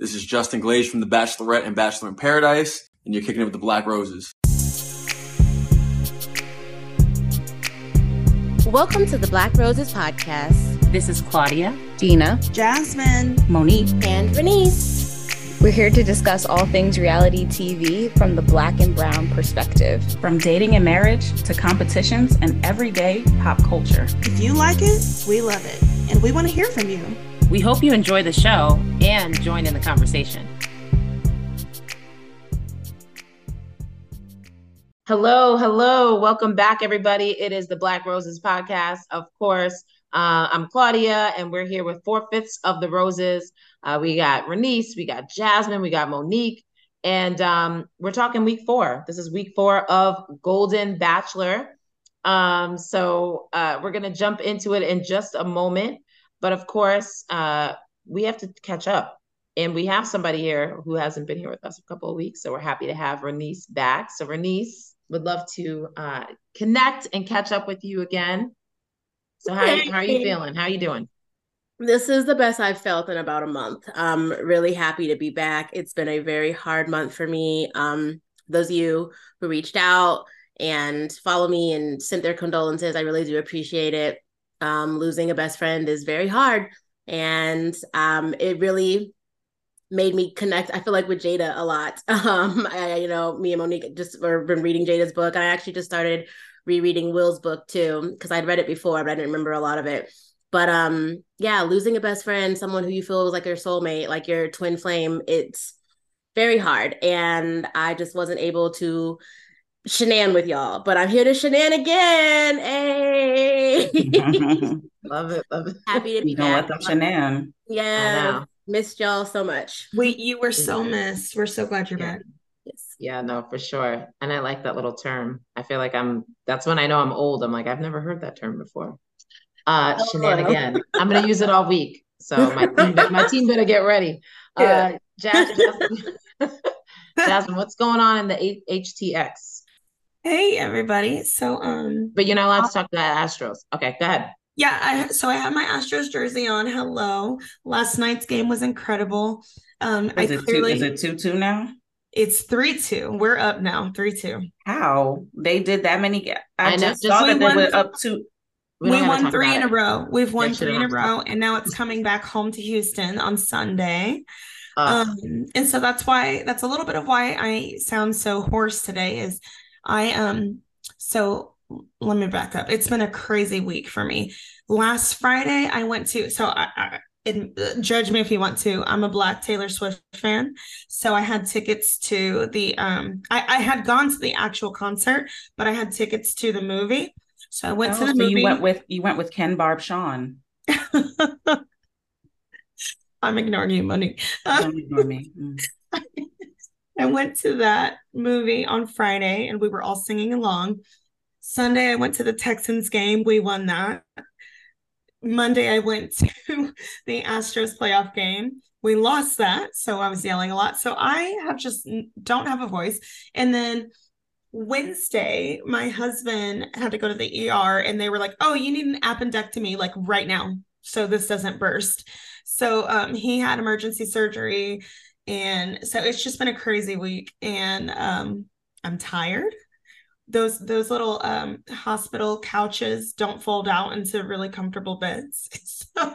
This is Justin Glaze from The Bachelorette and Bachelor in Paradise, and you're kicking it with the Black Roses. Welcome to the Black Roses podcast. This is Claudia, Dina, Jasmine, Monique, and Bernice. We're here to discuss all things reality TV from the black and brown perspective. From dating and marriage to competitions and everyday pop culture. If you like it, we love it, and we want to hear from you. We hope you enjoy the show and join in the conversation. Hello, hello. Welcome back, everybody. It is the Black Roses podcast. Of course, uh, I'm Claudia, and we're here with four fifths of the roses. Uh, we got Renice, we got Jasmine, we got Monique, and um, we're talking week four. This is week four of Golden Bachelor. Um, so uh, we're going to jump into it in just a moment. But of course, uh, we have to catch up. And we have somebody here who hasn't been here with us a couple of weeks. So we're happy to have Renice back. So, Renice, would love to uh, connect and catch up with you again. So, how, how are you feeling? How are you doing? This is the best I've felt in about a month. I'm really happy to be back. It's been a very hard month for me. Um, those of you who reached out and follow me and sent their condolences, I really do appreciate it um, losing a best friend is very hard. And um, it really made me connect. I feel like with Jada a lot. Um, I, you know, me and Monique just have been reading Jada's book. I actually just started rereading Will's book too because I'd read it before, but I didn't remember a lot of it. But um, yeah, losing a best friend, someone who you feel was like your soulmate, like your twin flame, it's very hard. And I just wasn't able to shenan with y'all, but I'm here to shenan again. Hey, love it, love it. Happy to be you don't let them shenan. Yeah, missed y'all so much. We you were so missed. We're so glad you're yeah. back. Yes, yeah, no, for sure. And I like that little term. I feel like I'm. That's when I know I'm old. I'm like I've never heard that term before. Uh, oh, shenanigan. I'm gonna use it all week. So my team, my team better get ready. Uh, Jasmine, Jasmine, what's going on in the HTX? Hey everybody. So um But you're not allowed to talk about Astros. Okay, go ahead. Yeah, I so I have my Astros jersey on. Hello. Last night's game was incredible. Um is I it clearly two, is it two two now? It's three two. We're up now, three two. How they did that many? I, I know, just just saw we that they won- were up two. We, don't have to won three in it. a row. We've won three in a row, and now it's coming back home to Houston on Sunday. Uh, um and so that's why that's a little bit of why i sound so hoarse today is i um so let me back up. It's been a crazy week for me. Last friday i went to so i, I and, uh, judge me if you want to. I'm a black taylor swift fan. So i had tickets to the um i, I had gone to the actual concert but i had tickets to the movie. So i went Oh, to the so movie. you went with you went with Ken Barb Sean. i'm ignoring you money Don't ignore me. Mm. I went to that movie on Friday and we were all singing along. Sunday, I went to the Texans game. We won that. Monday, I went to the Astros playoff game. We lost that. So I was yelling a lot. So I have just don't have a voice. And then Wednesday, my husband had to go to the ER and they were like, oh, you need an appendectomy like right now. So this doesn't burst. So um, he had emergency surgery and so it's just been a crazy week and um i'm tired. Those those little um hospital couches don't fold out into really comfortable beds. So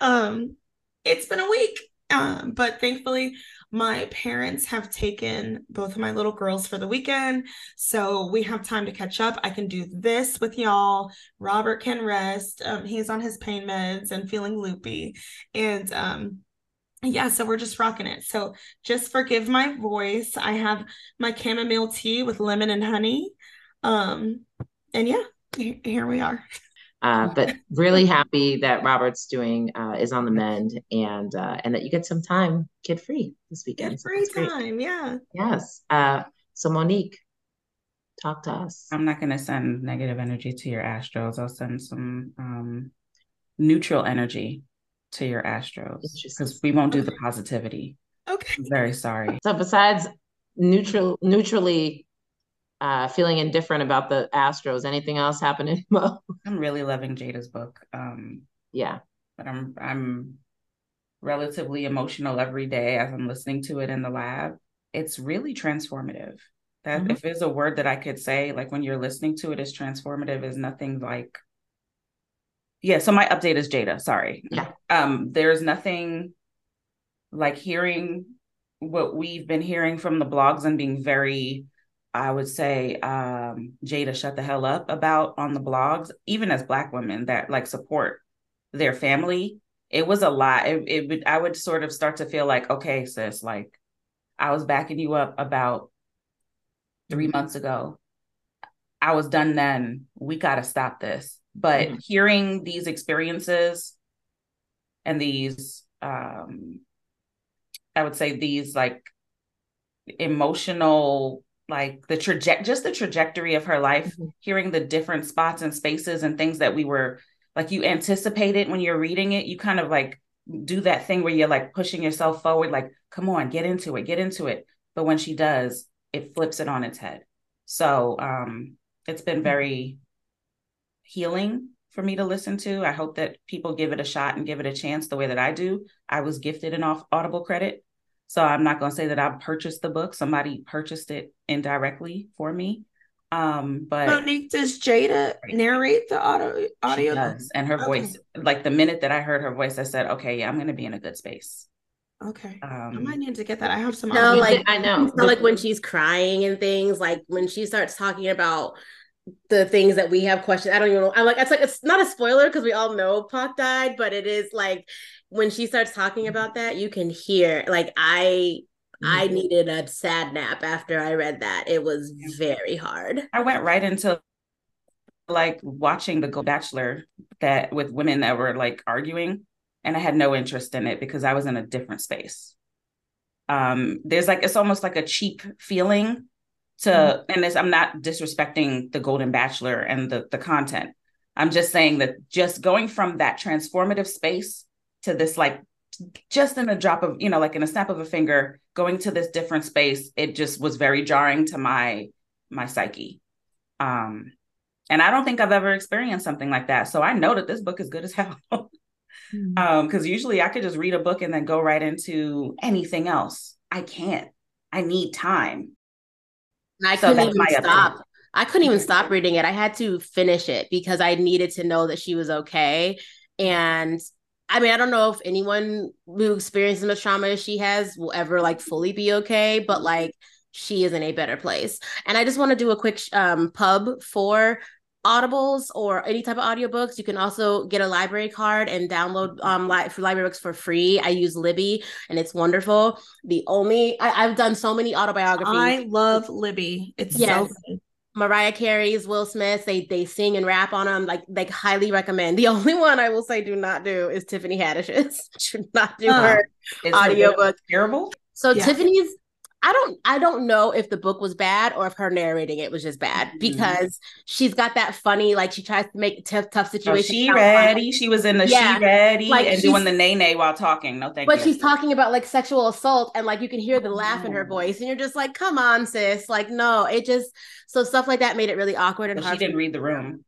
um it's been a week. Um but thankfully my parents have taken both of my little girls for the weekend. So we have time to catch up. I can do this with y'all. Robert can rest. Um, he's on his pain meds and feeling loopy. And um yeah, so we're just rocking it. So just forgive my voice. I have my chamomile tea with lemon and honey. Um, and yeah, here we are. Uh, but really happy that Robert's doing uh, is on the mend and uh, and that you get some time kid free this weekend. So Free that's great. time, yeah. Yes. Uh, so Monique, talk to us. I'm not gonna send negative energy to your Astros. I'll send some um, neutral energy to your Astros because we won't do the positivity. Okay. I'm very sorry. So besides neutral neutrally uh, feeling indifferent about the Astros, anything else happening? I'm really loving Jada's book. Um, yeah. but I'm I'm relatively emotional every day as I'm listening to it in the lab. It's really transformative. That Mhm. if there's a word that I could say, like when you're listening to it, is transformative. Is nothing like. Yeah. So my update is Jada. Sorry. Yeah. Um. There's nothing like hearing what we've been hearing from the blogs and being very I would say um Jada shut the hell up about on the blogs, even as black women that like support their family. It was a lot. It, it would I would sort of start to feel like, okay, sis, like I was backing you up about three months ago. I was done then. We gotta stop this. But Mhm. hearing these experiences and these um I would say these like emotional like the traje- just the trajectory of her life Mhm. hearing the different spots and spaces and things that we were like you anticipated when you're reading it you kind of like do that thing where you're like pushing yourself forward like come on get into it get into it but when she does it flips it on its head so um it's been very healing for me to listen to i hope that people give it a shot and give it a chance the way that i do i was gifted an off audible credit so I'm not going to say that I purchased the book. Somebody purchased it indirectly for me. Um, but Monique, does Jada narrate the audio? she audio? does. And her Okay. voice, like the minute that I heard her voice, I said, okay, yeah, I'm going to be in a good space. Okay. I Um, might need to get that. I have some. No, audio. like I know. So like when she's crying and things, like when she starts talking about the things that we have questions. I don't even know. I'm like, it's like it's not a spoiler because we all know Pac died, but it is like when she starts talking about that, you can hear like I I needed a sad nap after I read that. It was very hard. I went right into like watching the Gold Bachelor that with women that were like arguing, and I had no interest in it because I was in a different space. Um, there's like it's almost like a cheap feeling to, and this I'm not disrespecting the Golden Bachelor and the the content. I'm just saying that just going from that transformative space to this like just in a drop of you know like in a snap of a finger going to this different space it just was very jarring to my my psyche. Um and i don't think i've ever experienced something like that. So i know that this book is good as hell. Um because usually i could just read a book and then go right into anything else. I can't. I need time I So couldn't even stop. I couldn't even stop reading it. I had to finish it because I needed to know that she was okay. And I mean, I don't know if anyone who experiences as much trauma as she has will ever like fully be okay, but like she is in a better place. And I just want to do a quick um, pub for audibles or any type of audiobooks you can also get a library card and download um li- for library books for free i use libby and it's wonderful the only I, i've done so many autobiographies I love Libby. It's Yes. so good. Mariah Carey's, Will Smith, they they sing and rap on them. Like like highly recommend. The only one I will say do not do is Tiffany Haddish's. Should not do her her audiobook. terrible So Yeah. Tiffany's I don't I don't know if the book was bad or if her narrating it was just bad Mhm. because she's got that funny like she tries to make tough tough Oh, situations. she sound funny. ready she was in the Yeah. she ready Like, and doing the nay nay while talking no thank But you But she's talking about like sexual assault and like you can hear the laugh in her Oh. voice and you're just like, come on, sis. Like, no, it just so stuff like that made it really awkward and But hard. she didn't read the room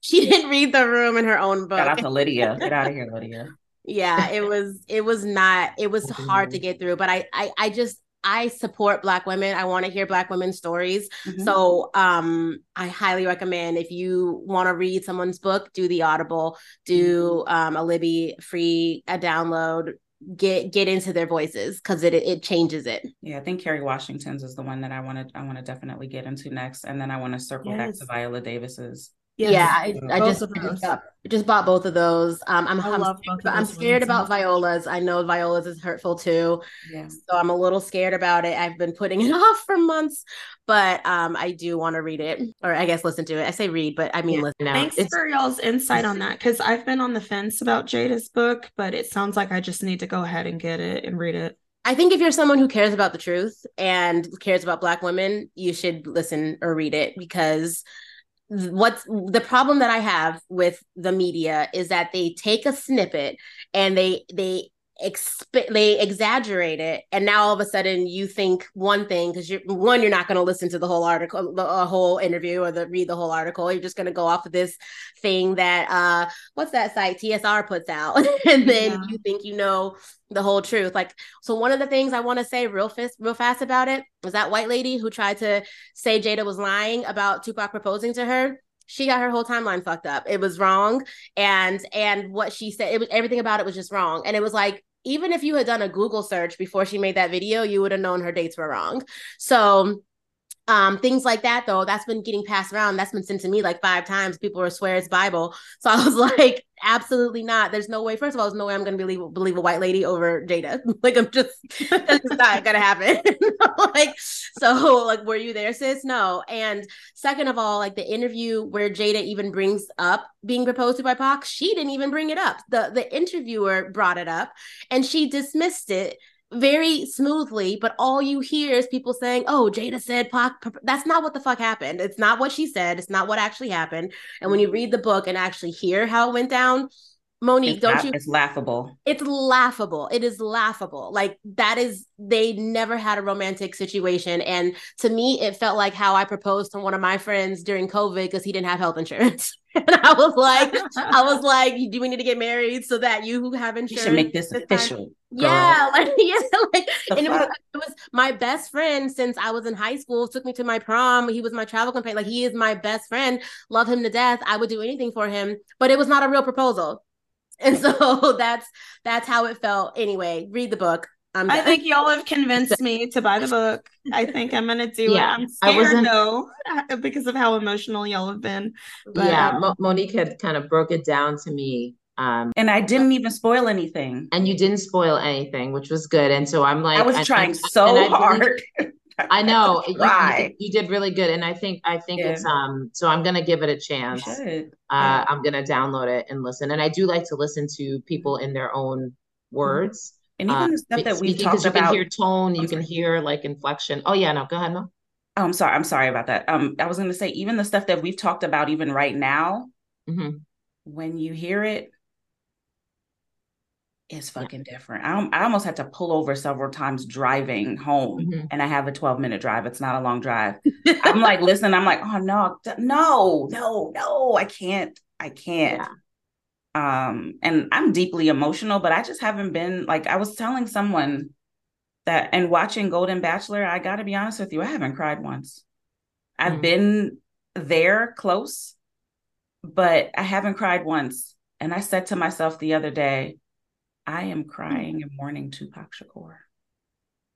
She didn't read the room in her own book. shout out to lydia get out of here lydia yeah it was it was not it was hard to get through but i i, I just i support black women i want to hear black women's stories Mhm. so um i highly recommend if you want to read someone's book do the audible do um a libby free a download get get into their voices because it it changes it Yeah, I think Kerry Washington's is the one that I want to I want to definitely get into next, and then I want to circle back to Viola Davis's. Yes. yeah i, I just I just, got, just bought both of those um i'm, I I'm scared, of about- I'm scared about viola's i know viola's is hurtful too Yeah, so I'm a little scared about it. I've been putting it off for months, but um, I do want to read it, or I guess listen to it. I say read, but I mean Yeah. listen. Now. Thanks It's, for y'all's insight on that because I've been on the fence about Jada's book, but it sounds like I just need to go ahead and get it and read it. I think if you're someone who cares about the truth and cares about Black women, you should listen or read it because th- what's the problem that I have with the media is that they take a snippet and they they exp- they exaggerate it and now all of a sudden you think one thing because you're one you're not going to listen to the whole article the whole interview or the read the whole article you're just going to go off of this thing that uh what's that site tsr puts out and then yeah. you think you know the whole truth like so one of the things i want to say real fast real fast about it was that white lady who tried to say jada was lying about tupac proposing to her she got her whole timeline fucked up. It was wrong. And and what she said, it was everything about it was just wrong. And it was like, even if you had done a Google search before she made that video, you would have known her dates were wrong. So um, things like that, though, that's been getting passed around. That's been sent to me like five times. People are swear it's Bible. So I was like, absolutely not. There's no way. First of all, there's no way I'm to believe believe a white lady over Jada. like I'm just that's not to happen. like so, like were you there, sis? No. And second of all, like the interview where Jada even brings up being proposed to by Pac, she didn't even bring it up. The the interviewer brought it up, and she dismissed it very smoothly, but all you hear is people saying, "Oh, Jada said Pac." That's not what the fuck happened. It's not what she said. It's not what actually happened. And when you mm-hmm. read the book and actually hear how it went down, Monique, it's don't la- you? It's laughable. It's laughable. It is laughable. Like that is they never had a romantic situation, and to me, it felt like how I proposed to one of my friends during COVID because he didn't have health insurance. and I was like, I was like, do we need to get married so that you who have insurance? You should make this, this official. Yeah, like yeah, like and it was, it was my best friend since I was in high school. Took me to my prom. He was my travel companion. Like he is my best friend. Love him to death. I would do anything for him. But it was not a real proposal. And so that's that's how it felt. Anyway, read the book. I'm I think y'all have convinced me to buy the book. I think I'm gonna do yeah, it. I'm scared though because of how emotional y'all have been. But, yeah, um, Mo- Monique had kind of broke it down to me. Um, and I didn't even spoil anything. And you didn't spoil anything, which was good. And so I'm like, I was and, trying and, so and hard. I know you, you, you, did really good, and I think I think yeah. it's um. So I'm gonna give it a chance. Uh, yeah. I'm gonna download it and listen. And I do like to listen to people in their own words. And even uh, the stuff that we talked you about, can hear tone, you can hear like inflection. Oh yeah, no, go ahead, Mo. Oh, I'm sorry. I'm sorry about that. Um, I was gonna say even the stuff that we've talked about, even right now, mm-hmm. when you hear it, it, is fucking yeah. different. I, I almost had to pull over several times driving home, mm-hmm. and I have a 12 minute drive. It's not a long drive. I'm like, listen, I'm like, oh no, no, no, no, I can't, I can't. Yeah. Um, and I'm deeply emotional, but I just haven't been like I was telling someone that and watching Golden Bachelor, I gotta be honest with you, I haven't cried once. I've mm-hmm. been there close, but I haven't cried once. And I said to myself the other day, I am crying and mourning Tupac Shakur.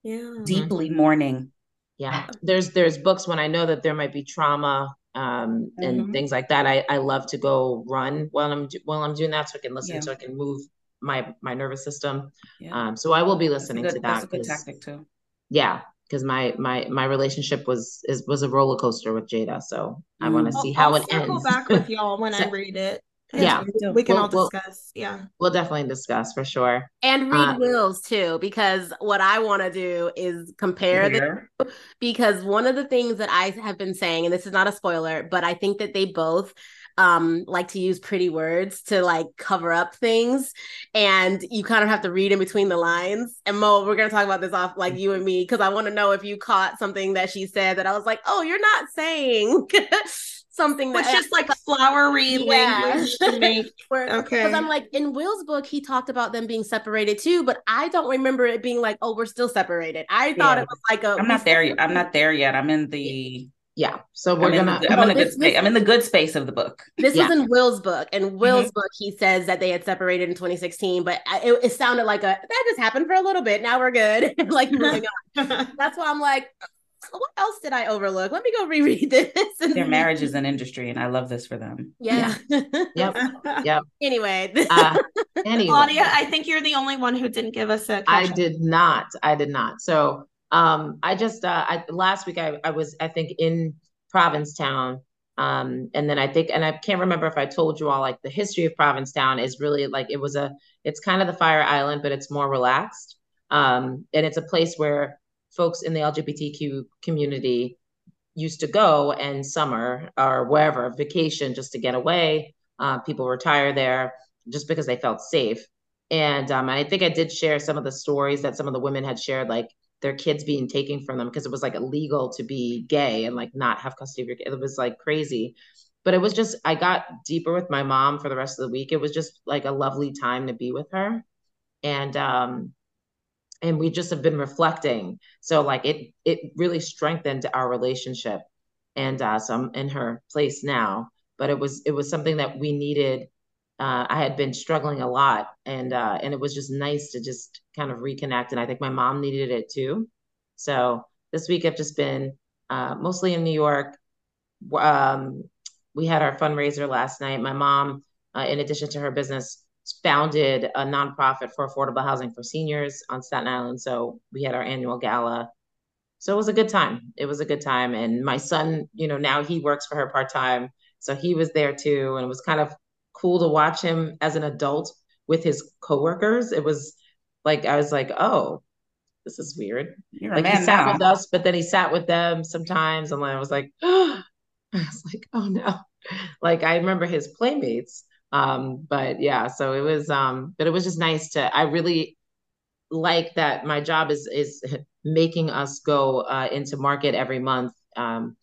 Yeah. Deeply mourning. Yeah. There's there's books when I know that there might be trauma um and mm-hmm. things like that. I I love to go run while I'm while I'm doing that so I can listen yeah. so I can move my my nervous system. Yeah. Um so I will be listening good, to that. That's a good tactic too. Yeah, because my my my relationship was is was a roller coaster with Jada. So I want to mm. see how I'll it ends. I'll back with y'all when I read it yeah. We can we'll, all discuss we'll, yeah. we'll definitely discuss for sure. And read uh, wills too because what i want to do is compare them. because one of the things that i have been saying and this is not a spoiler but i think that they both um like to use pretty words to like cover up things and you kind of have to read in between the lines. And mo we're gonna talk about this off like you and me because i want to know if you caught something that she said that i was like oh you're not saying something that's just like flowery yeah. language to make. okay. Because I'm like, in Will's book, he talked about them being separated too, but I don't remember it being like, oh, we're still separated. I thought yeah. it was like a. I'm not there yet. I'm not there yet. I'm in the. Yeah. So we're I'm gonna. In the, I'm in the good space. I'm in the good space of the book. This yeah. was in Will's book, and Will's mm-hmm. book, he says that they had separated in 2016, but it, it sounded like a that just happened for a little bit. Now we're good. like moving on. That's why I'm like, what else did I overlook? Let me go reread this. Their marriage is an industry, and I love this for them. Yeah. yeah. yep. Yep. Anyway. Uh, anyway. Claudia, I think you're the only one who didn't give us a. I did not. I did not. So um, I just uh, I, last week I, I was I think in Provincetown. Um, and then I think, and I can't remember if I told you all like the history of Provincetown is really like it was a, it's kind of the Fire Island, but it's more relaxed. Um, and it's a place where folks in the LGBTQ community used to go and summer or wherever vacation just to get away. Uh, people retire there just because they felt safe. And um, I think I did share some of the stories that some of the women had shared, like their kids being taken from them because it was like illegal to be gay and like not have custody of your kid. It was like crazy. But it was just, I got deeper with my mom for the rest of the week. It was just like a lovely time to be with her. And, um, and we just have been reflecting. So like it, it really strengthened our relationship. And uh, so I'm in her place now, but it was, it was something that we needed uh, I had been struggling a lot, and uh, and it was just nice to just kind of reconnect. And I think my mom needed it too. So this week I've just been uh, mostly in New York. Um, we had our fundraiser last night. My mom, uh, in addition to her business, founded a nonprofit for affordable housing for seniors on Staten Island. So we had our annual gala. So it was a good time. It was a good time. And my son, you know, now he works for her part time. So he was there too. And it was kind of cool to watch him as an adult with his coworkers. It was like I was like, oh, this is weird. You're like he sat now. with us, but then he sat with them sometimes, and I was like, oh. I was like, oh no. Like I remember his playmates. Um, but yeah, so it was um, but it was just nice to I really like that my job is is making us go uh, into market every month. Um,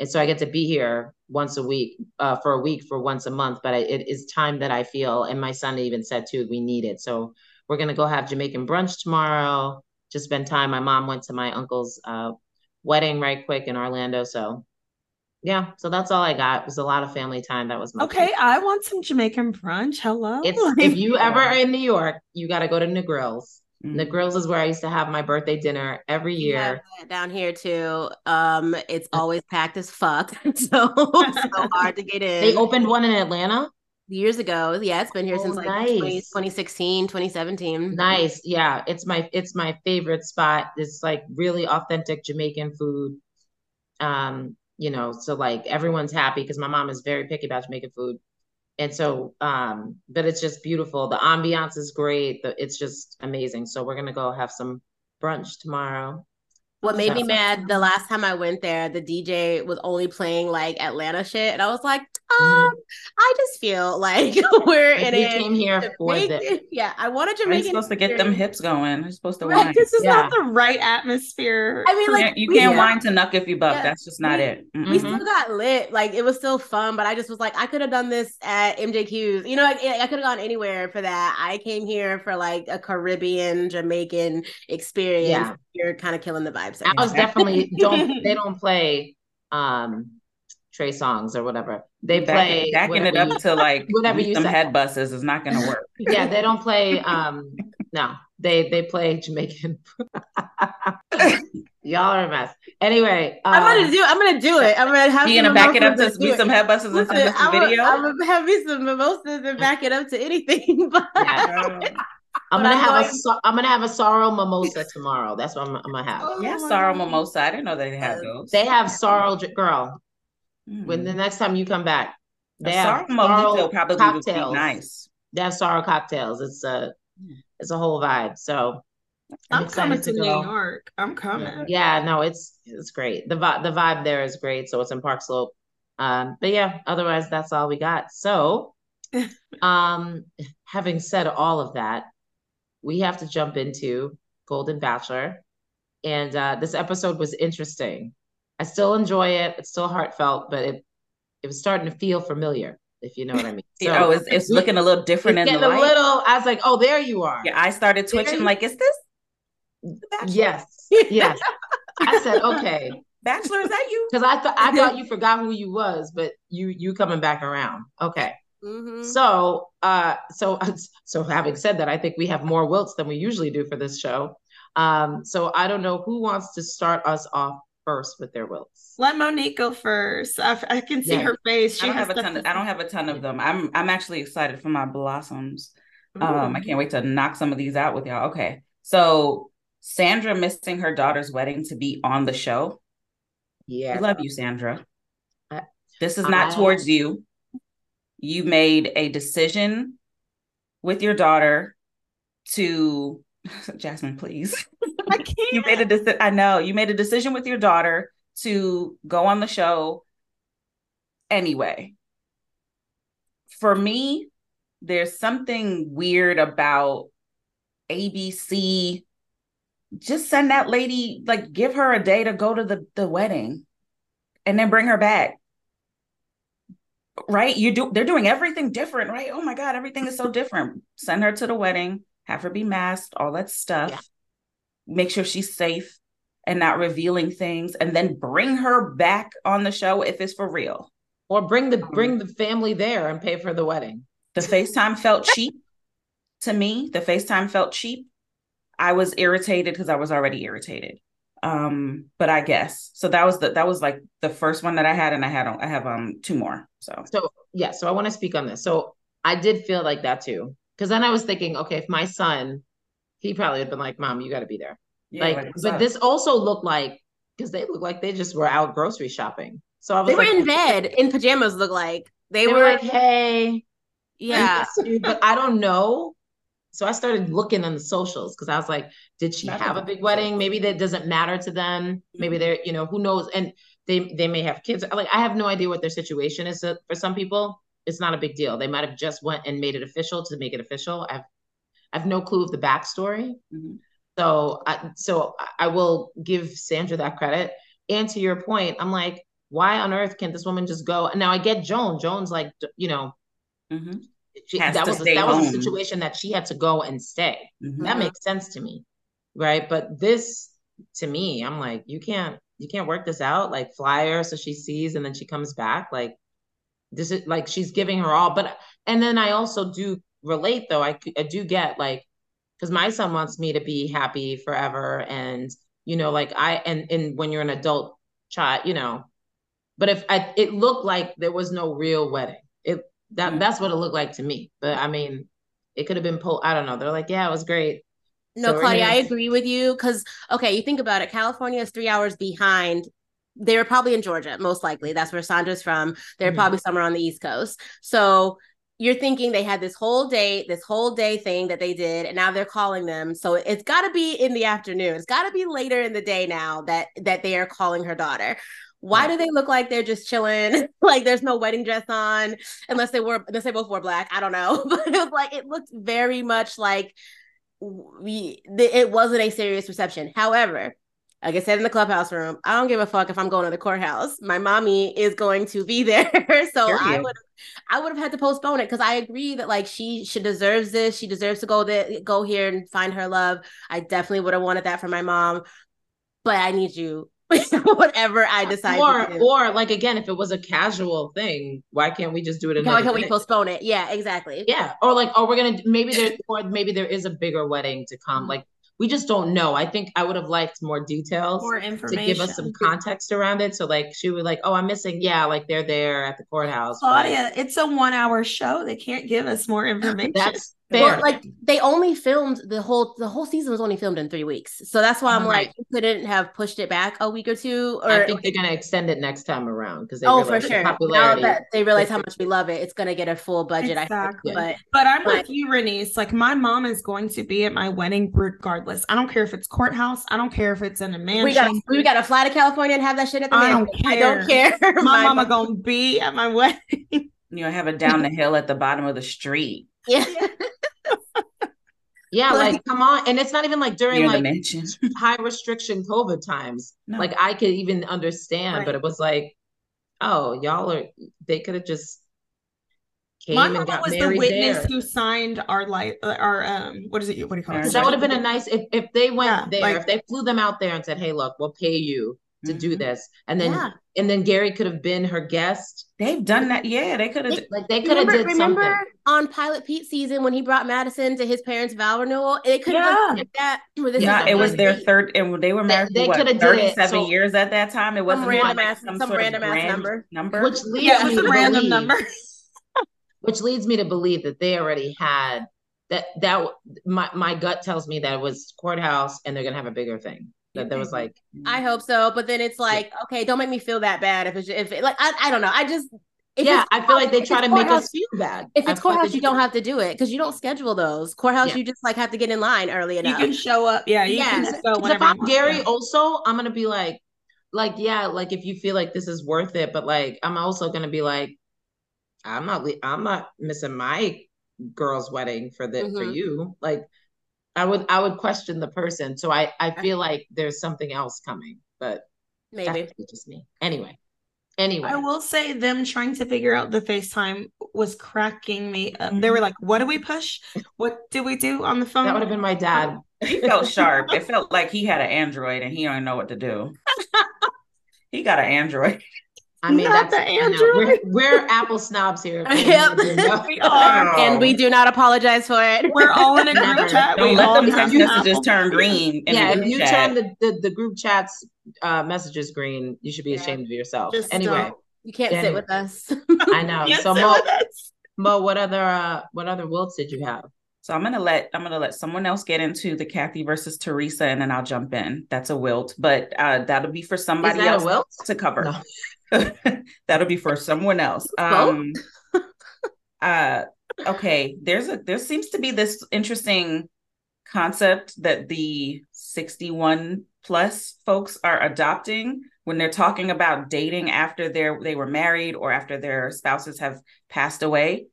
and so I get to be here once a week uh, for a week for once a month. But I, it is time that I feel, and my son even said too, we need it. So we're gonna go have Jamaican brunch tomorrow. Just spend time. My mom went to my uncle's uh, wedding right quick in Orlando, so yeah. So that's all I got. It was a lot of family time. That was my okay. I want some Jamaican brunch. Hello. It's, if you ever are in New York, you got to go to Negrils. Mm-hmm. Negrils is where I used to have my birthday dinner every year. Yeah, down here too. Um, it's always packed as fuck. so so hard to get in. They opened one in Atlanta years ago. Yeah, it's been here oh, since like nice. 20, 2016, 2017. Nice. Yeah, it's my it's my favorite spot. It's like really authentic Jamaican food. Um, you know, so like everyone's happy because my mom is very picky about Jamaican food. And so um but it's just beautiful. The ambiance is great. The, it's just amazing. So we're gonna go have some brunch tomorrow what made me mad the last time I went there, the DJ was only playing like Atlanta shit, and I was like, um, mm-hmm. I just feel like we're like in we came here for this. Yeah, I wanted to make. supposed to get them hips going. You're supposed to right. This is yeah. not the right atmosphere. I mean, like you can't yeah. to Knuck if you buck. Yeah. That's just not we, it. Mm-hmm. We still got lit. Like it was still fun, but I just was like, I could have done this at MJQ's. You know, like, I could have gone anywhere for that. I came here for like a Caribbean Jamaican experience. Yeah. You're kind of killing the vibes. I was definitely don't. They don't play. um Trey Songz or whatever. They play backing it up you, to like whatever you some head buses is not going to work. yeah, they don't play. Um, no, they they play Jamaican. Y'all are a mess. Anyway, um, I'm gonna um, do. I'm gonna do it. I'm gonna have. You gonna back it up to be some head buses and send us a video. I'm gonna have me some mimosas and back it up to anything. But yeah. I'm gonna I'm have going... a I'm gonna have a sorrel mimosa tomorrow. That's what I'm, I'm gonna have. Oh, yeah, sorrel mimosa. I didn't know they had those. They have sorrel girl. Mm. When the hmm. next time you come back, they a have sorrel probably cocktails. Would be nice. They have sorrel cocktails. It's a mm. it's a whole vibe. So I'm, I'm coming to, to New York. I'm coming. Yeah, no, it's it's great. The vibe the vibe there is great. So it's in Park Slope. Um, but yeah, otherwise that's all we got. So um having said all of that, we have to jump into Golden Bachelor. And uh, this episode was interesting. I still enjoy it. It's still heartfelt, but it it was starting to feel familiar, if you know what I mean. So, oh, it's, it's looking a little different in the light. a little. I was like, oh, there you are. Yeah, I started twitching. Like, is this? Yes, yes. I said, okay, Bachelor, is that you? Because I thought I thought you forgot who you was, but you you coming back around. Okay. Mm-hmm. So, uh, so, so having said that, I think we have more wilts than we usually do for this show. Um, so I don't know who wants to start us off first with their wilts. Let Monique go first. I, I can see yeah. her face. She I don't have a ton. Of, I don't have a ton of them. I'm I'm actually excited for my blossoms. Ooh. Um, I can't wait to knock some of these out with y'all. Okay, so Sandra missing her daughter's wedding to be on the show. Yeah, I love you, Sandra. I, this is not I, towards you. You made a decision with your daughter to Jasmine, please. I can't. you made a decision. I know you made a decision with your daughter to go on the show anyway. For me, there's something weird about ABC. Just send that lady, like, give her a day to go to the, the wedding and then bring her back. Right? You do, they're doing everything different, right? Oh my God, everything is so different. Send her to the wedding, have her be masked, all that stuff. Yeah. Make sure she's safe and not revealing things, and then bring her back on the show if it's for real. Or bring the um, bring the family there and pay for the wedding. The FaceTime felt cheap to me. The FaceTime felt cheap. I was irritated because I was already irritated. Um, but I guess so. That was the that was like the first one that I had, and I had I have um two more. So So yeah, so I want to speak on this. So I did feel like that too. Because then I was thinking, okay, if my son, he probably would have been like, Mom, you gotta be there. yeah, like, but up? this also looked like because they looked like they just were out grocery shopping. So I was They were like, in bed in pajamas. Look like they, They were. were like, hey, yeah. but I don't know. So I started looking on the socials because I was like, did she have a big wedding? Maybe that doesn't matter to them. Maybe they're, you know, who knows? And they they may have kids. Like I have no idea what their situation is. uh, For some people, it's not a big deal. They might have just went and made it official to make it official. I've I have no clue of the backstory. Mhm. So I so I- will give Sandra that credit. And to your point, I'm like, why on earth can't this woman just go? And now I get Joan. Joan's like, you know, Mhm. She, that was that was a situation that she had to go and stay. Mhm. That makes sense to me, right? But this, to me, I'm like, you can't, you can't work this out. Like fly her so she sees and then she comes back. Like this is like she's giving her all. But and then I also do relate though. I I do get like because my son wants me to be happy forever, and you know, like I and and when you're an adult child, you know. But if I, it looked like there was no real wedding, it that Mm. that's what it looked like to me. But I mean, it could have been pulled. I don't know. They're like, yeah, it was great. No, So Claudia, I agree with you because okay, you think about it. California is three hours behind. They were probably in Georgia, most likely. That's where Sandra's from. They're Mhm. probably somewhere on the East Coast. So you're thinking they had this whole day, this whole day thing that they did, and now they're calling them. So it's got to be in the afternoon. It's got to be later in the day now that that they are calling her daughter. Why do they look like they're just chilling? like there's no wedding dress on, unless they were unless they both wore black. I don't know, but it was like it looked very much like we it wasn't a serious reception. However, like I said in the clubhouse room, I don't give a fuck if I'm going to the courthouse. My mommy is going to be there, so I would I would have had to postpone it because I agree that like she she deserves this. She deserves to go there, go here and find her love. I definitely would have wanted that for my mom, but I need you. Whatever I decide or to do. or like again, if it was a casual thing, why can't we just do it Why another can't we postpone it? Yeah, exactly. Yeah, or like, or we're gonna maybe there, or maybe there is a bigger wedding to Mm-hmm. come. Like, we just don't know. I think I would have liked more details More information to give us some context around it. So, like, she would like, oh, I'm missing. Yeah, like they're there at the courthouse. but Claudia, it's a one hour show. They can't give us more information. That's fair. Well, like they only filmed the whole the whole season was only filmed in three weeks, so that's why I'm Right. like you couldn't have pushed it back a week or two. Or I think they're gonna extend it next time around because they oh, for realize the sure. Now that they realize how is- much we love it, it's gonna get a full budget. Exactly. I think, But I'm But- with you, Renice. Like my mom is going to be at my wedding regardless. I don't care if it's courthouse. I don't care if it's in a but mansion. we got we got to fly to California and have that shit at the I mansion. don't I don't care. my mama gonna be at my wedding. You know, have it down the hill at the bottom of the street yeah. yeah, like- like come on, and it's not even like during like high restriction COVID times. No. Like I could even understand, Right. but it was like, oh, y'all are. They could have just came My and got was the married witness there. who signed our like our um what is it? What do you call it? So that would have been a nice if if they went Yeah, there, like- if they flew them out there and said, "Hey, look, we'll pay you to do Mhm. this," and then Yeah. and then Gary could have been her guest. They've done that. Yeah, they could have. They- Like they could have Remember, did remember something. on Pilot Pete season when he brought Madison to his parents' vow renewal? It could have Yeah. been that. This Yeah, it was the their first third, and they were married they for what, coulda did it, 37 so- years at that time. It wasn't random ass- some, some random ass grand number. number. Which leads Yeah, me to random believe, number. which leads me to believe that they already had that that my my gut tells me that it was courthouse and they're gonna have a bigger thing. That there was like I hope so, but then it's like, okay, don't make me feel that bad if it's if it, like I, I don't know. I just if yeah, I feel like they try to make us feel bad. If it's feel like courthouse, you don't have to do it because you don't schedule those. Courthouse, Yeah. you just like have to get in line early enough. You can show up. Yeah, you Yeah. can just go Because whenever if I'm. Gary, Yeah. also, I'm gonna be like, like, yeah, like if you feel like this is worth it, but like, I'm also gonna be like, I'm not, le- I'm not missing my girl's wedding for the for Mhm. you. Like, I would I would question the person. So I I feel like there's something else coming, but Maybe. that's just me. Anyway, anyway, I will say them trying to figure out the FaceTime was cracking me up. They were mm-hmm. like, what do we push? What do we do on the phone? that would have been my dad. He felt sharp. It felt like he had an Android and he don't know what to do. he got an Android. I mean, Not that's the I know. We're, we're Apple snobs here. Yep. We are. And we do not apologize for it. We're all in a group chat. Don't we let all them have text messages Apple turn green. In yeah, the if you chat. turn the, the, the group chats uh, messages green, you should be Yeah. ashamed of yourself. Just anyway, don't. You can't Anyway. sit with us. I know. So Mo. Mo, what other uh, what other wilts did you have? So I'm gonna let I'm gonna let someone else get into the Kathy versus Teresa, and then I'll jump in. That's a wilt, but uh, that'll be for somebody else a wilt? to cover. No. that'll be for someone else. Um, uh, okay. There's a there seems to be this interesting concept that the 61 plus folks are adopting when they're talking about dating after they're they were married or after their spouses have passed away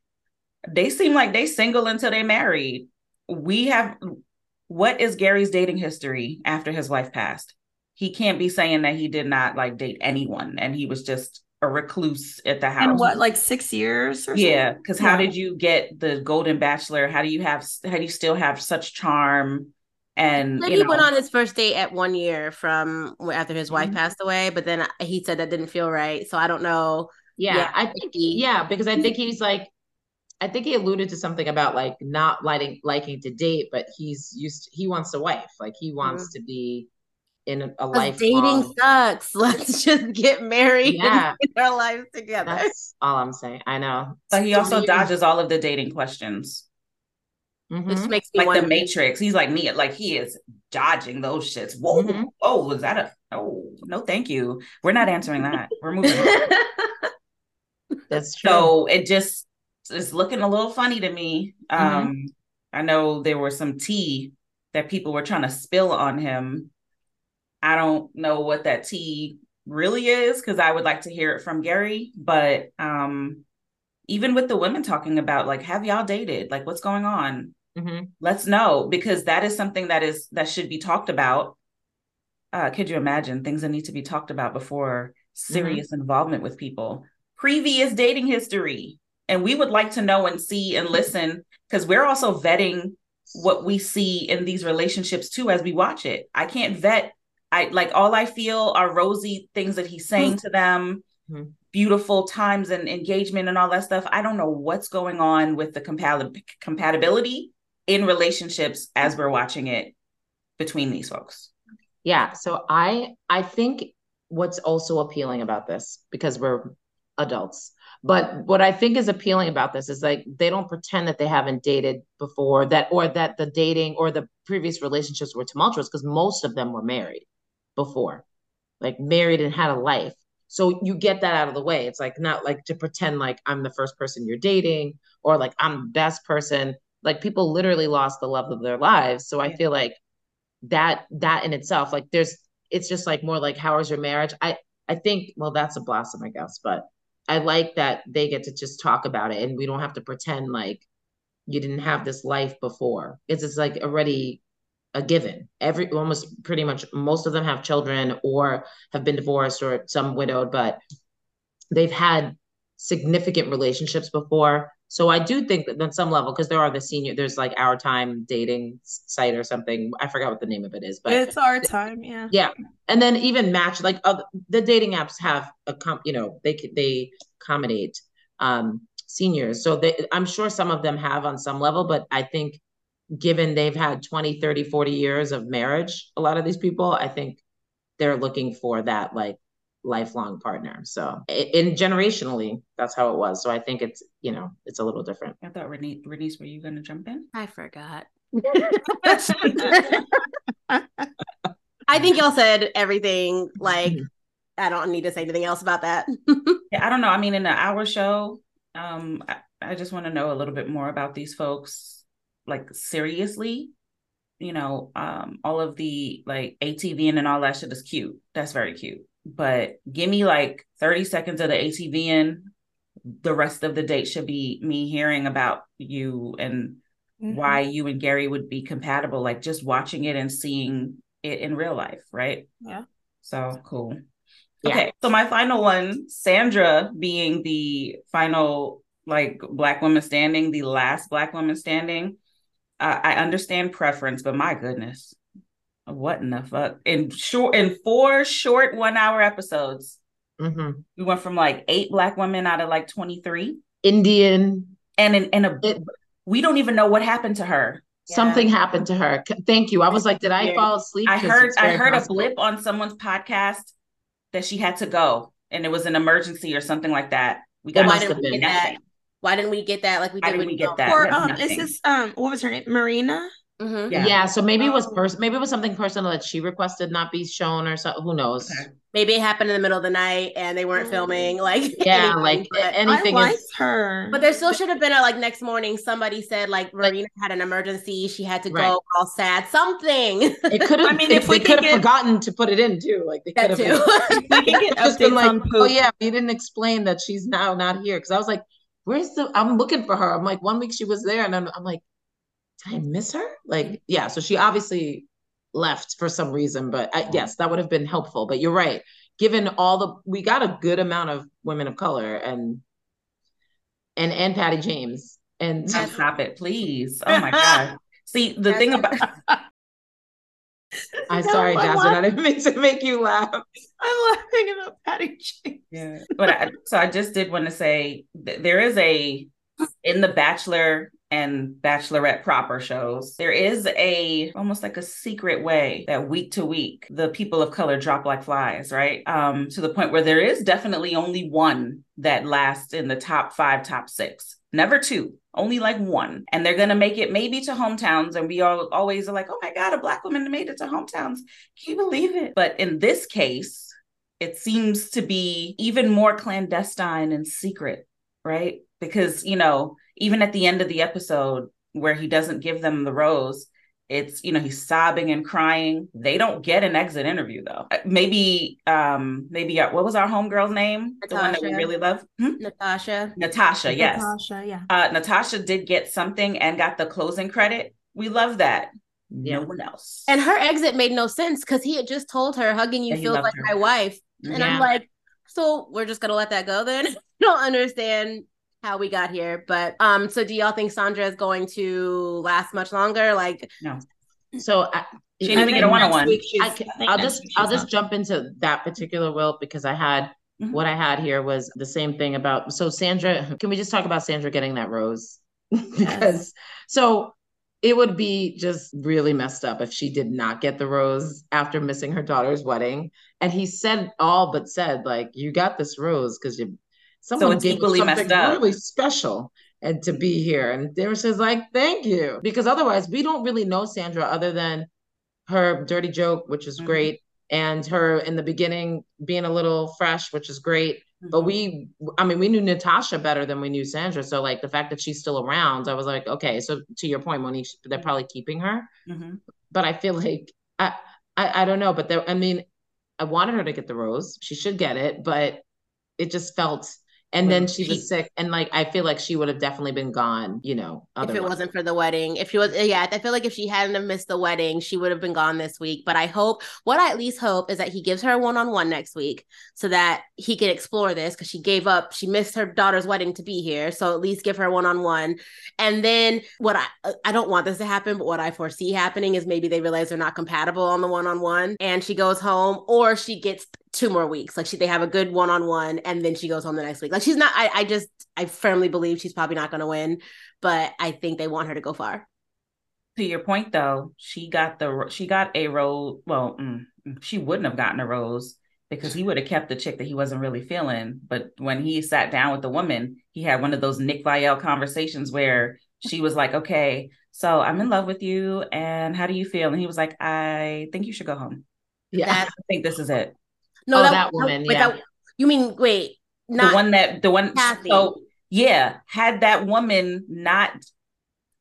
they seem like they single until they married we have what is gary's dating history after his wife passed he can't be saying that he did not like date anyone and he was just a recluse at the house And what, like six years or yeah because how did you get the golden bachelor how do you have how do you still have such charm and Said you he know, went on his first date at one year from after his wife Mhm. passed away, but then he said that didn't feel right. So I don't know. Yeah, Yeah, I think he- yeah, because I think he's like I think he alluded to something about like not liking liking to date, but he's used he wants a wife. Like he wants to be in a, a 'Cause life. dating sucks. Let's just get married Yeah. and get our lives together. That's all I'm saying. I know. but he So also you- dodges all of the dating questions Mhm. Which makes me like wonder. the matrix he's like me like he is dodging those shits whoa Mhm. oh is that a oh no thank you we're not answering that we're moving on. That's true. so it just is looking a little funny to me Mm-hmm. um i know there was some tea that people were trying to spill on him i don't know what that tea really is because i would like to hear it from gary but um even with the women talking about like have y'all dated? Like what's going on? Mhm. let's know because that is something that is that should be talked about. Uh could you imagine things that need to be talked about before serious involvement with people? Previous dating history. And we would like to know and see and listen because we're also vetting what we see in these relationships too as we watch it. I can't vet i like all i feel are rosy things that he's saying to them Mhm. beautiful times and engagement and all that stuff i don't know what's going on with the compatib- compatibility in relationships as we're watching it between these folks Yeah, so I I think what's also appealing about this because we're adults. But what I think is appealing about this is like they don't pretend that they haven't dated before that or that the dating or the previous relationships were tumultuous because most of them were married before. Like married and had a life. So you get that out of the way. It's like not like to pretend like I'm the first person you're dating or like I'm the best person. Like people literally lost the love of their lives. So I feel like that that in itself like there's it's just like more like how is your marriage i i think well that's a blossom i guess but i like that they get to just talk about it and we don't have to pretend like you didn't have this life before it's just like already a given. Every almost pretty much most of them have children or have been divorced or some widowed but they've had significant relationships before. So i do think that on some level because there are the senior there's like our time dating site or something. I forgot what the name of it is but It's our time, yeah. yeah. And then even match like other, the dating apps have a com you know they they accommodate um seniors. So they i'm sure some of them have on some level but i think given they've had 20 30 40 years of marriage a lot of these people i think they're looking for that like lifelong partner so i- in generationally that's how it was so i think it's you know it's a little different i thought renee Renice, were you going to jump in I forgot. I think y'all said everything. Like, I don't need to say anything else about that. Yeah, I don't know. I mean, in the hour show, um, I, I just want to know a little bit more about these folks, like seriously. You know, um, all of the like ATVing and all that shit is cute. That's very cute. But give me like 30 seconds of the ATVing. The rest of the date should be me hearing about you and Mhm. why you and Gary would be compatible, like just watching it and seeing it in real life, right? Yeah. So cool. Yeah. Okay, so my final one, Sandra being the final like black woman standing, the last black woman standing. I understand preference, but my goodness, what in the fuck? In short, in four short one hour episodes, Mhm. we went from like eight black women out of like twenty three, Indian. and in, in a It- we don't even know what happened to her. Something happened to her. Thank you. I was like, did I fall asleep? I heard I heard a blip on someone's podcast that she had to go, and it was an emergency or something like that. We got Why must have been. that? Nothing. Why didn't we get that like we did didn't we get that? Or um, is nothing. this um, what was her name? Marina. Mhm. Yeah. Yeah. so maybe it was Oh. person. Maybe it was something personal that she requested not be shown or something. Who knows? Okay. Maybe it happened in the middle of the night and they weren't Mm. filming. Like Yeah, anything, like but- anything I is. her. But there still should have been a like next morning. Somebody said like Marina had an emergency. She had to go Right. all sad. Something. It could have. I mean, they, if we could have get- forgotten to put it in too. Like they could have. too. we can get just been updates like, on oh yeah, you didn't explain that she's now not here. Because I was like, where's the? I'm looking for her. I'm like, one week she was there, and I'm, I'm like, did I miss her? Like, yeah. So she obviously left for some reason, but I, yes, that would have been helpful. But you're right. Given all the, we got a good amount of women of color, and and and Patty James, and Stop it, please. Oh my god. See the thing about I'm No, sorry, I'm Jasmine. I laughing- didn't mean to make you laugh. I'm laughing about Patty James. Yeah. But I, so I just did want to say th- there is a in the Bachelor and Bachelorette proper shows, there is a almost like a secret way that week to week the people of color drop like flies, right? Um, to the point where there is definitely only one that lasts in the top five, top six. Never two, only like one. And they're gonna make it maybe to hometowns. And we all always are like, oh my God, a black woman made it to hometowns. Can you believe it? But in this case, it seems to be even more clandestine and secret, right? Because, you know, even at the end of the episode where he doesn't give them the rose, it's, you know, he's sobbing and crying. They don't get an exit interview though. Uh, Maybe, um, maybe, uh, what was our homegirl's name? The one that we Natasha. really love? Hmm? Natasha. Natasha, yes. Natasha, yeah. Uh, Natasha did get something and got the closing credit. We love that. Yeah. No one else. And her exit made no sense because he had just told her hugging you feels like her. my wife. And Yeah. I'm like, so we're just gonna let that go then? I don't understand how we got here. But um, so do y'all think Sandra is going to last much longer? Like no. So I, She didn't even get a one-on-one. week she's- I can, I think I'll just I'll just jump into that particular wilt because I had Mhm. what I had here was the same thing about so Sandra can we just talk about Sandra getting that rose because so it would be just really messed up if she did not get the rose after missing her daughter's wedding and he said all but said like you got this rose because you someone it's you equally something messed up. really special and to be here and there was just like thank you because otherwise we don't really know Sandra other than her dirty joke, which is Mhm. great, and her in the beginning being a little fresh, which is great. But Mhm. we, I mean, we knew Natasha better than we knew Sandra. So like the fact that she's still around, I was like, okay. So to your point, Monique, they're probably keeping her. Mhm. But I feel like I, I, I don't know. But there, I mean, I wanted her to get the rose. She should get it, but it just felt. And then she was sick, and like I feel like she would have definitely been gone. You know, if it wasn't for the wedding. If she was, yeah, I feel like if she hadn't have missed the wedding, she would have been gone this week. But I hope, what I at least hope is that he gives her a one on one next week so that he can explore this because she gave up, she missed her daughter's wedding to be here. So at least give her one on one. And then what I, uh, I don't want this to happen, but what I foresee happening is maybe they realize they're not compatible on the one on one and she goes home or she gets two more weeks. Like she, they have a good one on one and then she goes home the next week. Like she's not, I, I just, I firmly believe she's probably not going to win but I think they want her to go far. to your point though she got the she got a rose well mm, she wouldn't have gotten a rose because he would have kept the chick that he wasn't really feeling but when he sat down with the woman he had one of those Nick Viall conversations where she was like okay so i'm in love with you and how do you feel and he was like i think you should go home yeah. i think this is it No, Oh, that woman, wait, yeah. that- you mean wait? Not the one that the one Kathy. so yeah had that woman not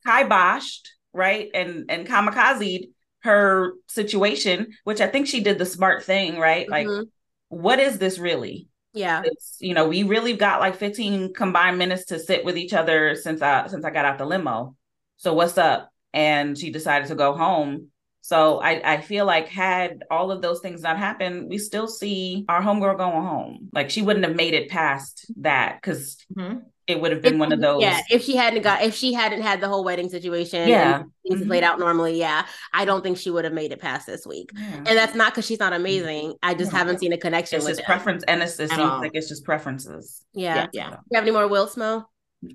kiboshed right and and kamikaze her situation which i think she did the smart thing right like Mhm. what is this really yeah, it's you know we really got like 15 combined minutes to sit with each other since i since i got out the limo So what's up? And she decided to go home. So I, I feel like had all of those things not happened, we still see our homegirl going home. Like she wouldn't have made it past that because Mm-hmm. it would have been If- one of those. Yeah, if she hadn't got, if she hadn't had the whole wedding situation, Yeah. and things Mhm. played out normally, yeah, I don't think she would have made it past this week. Yeah. And that's not because she's not amazing. I just Yeah. haven't seen a connection It's with just it. preference, and it's, it seems all. like it's just preferences. Yeah. Yeah. Do you have any more Will Smo?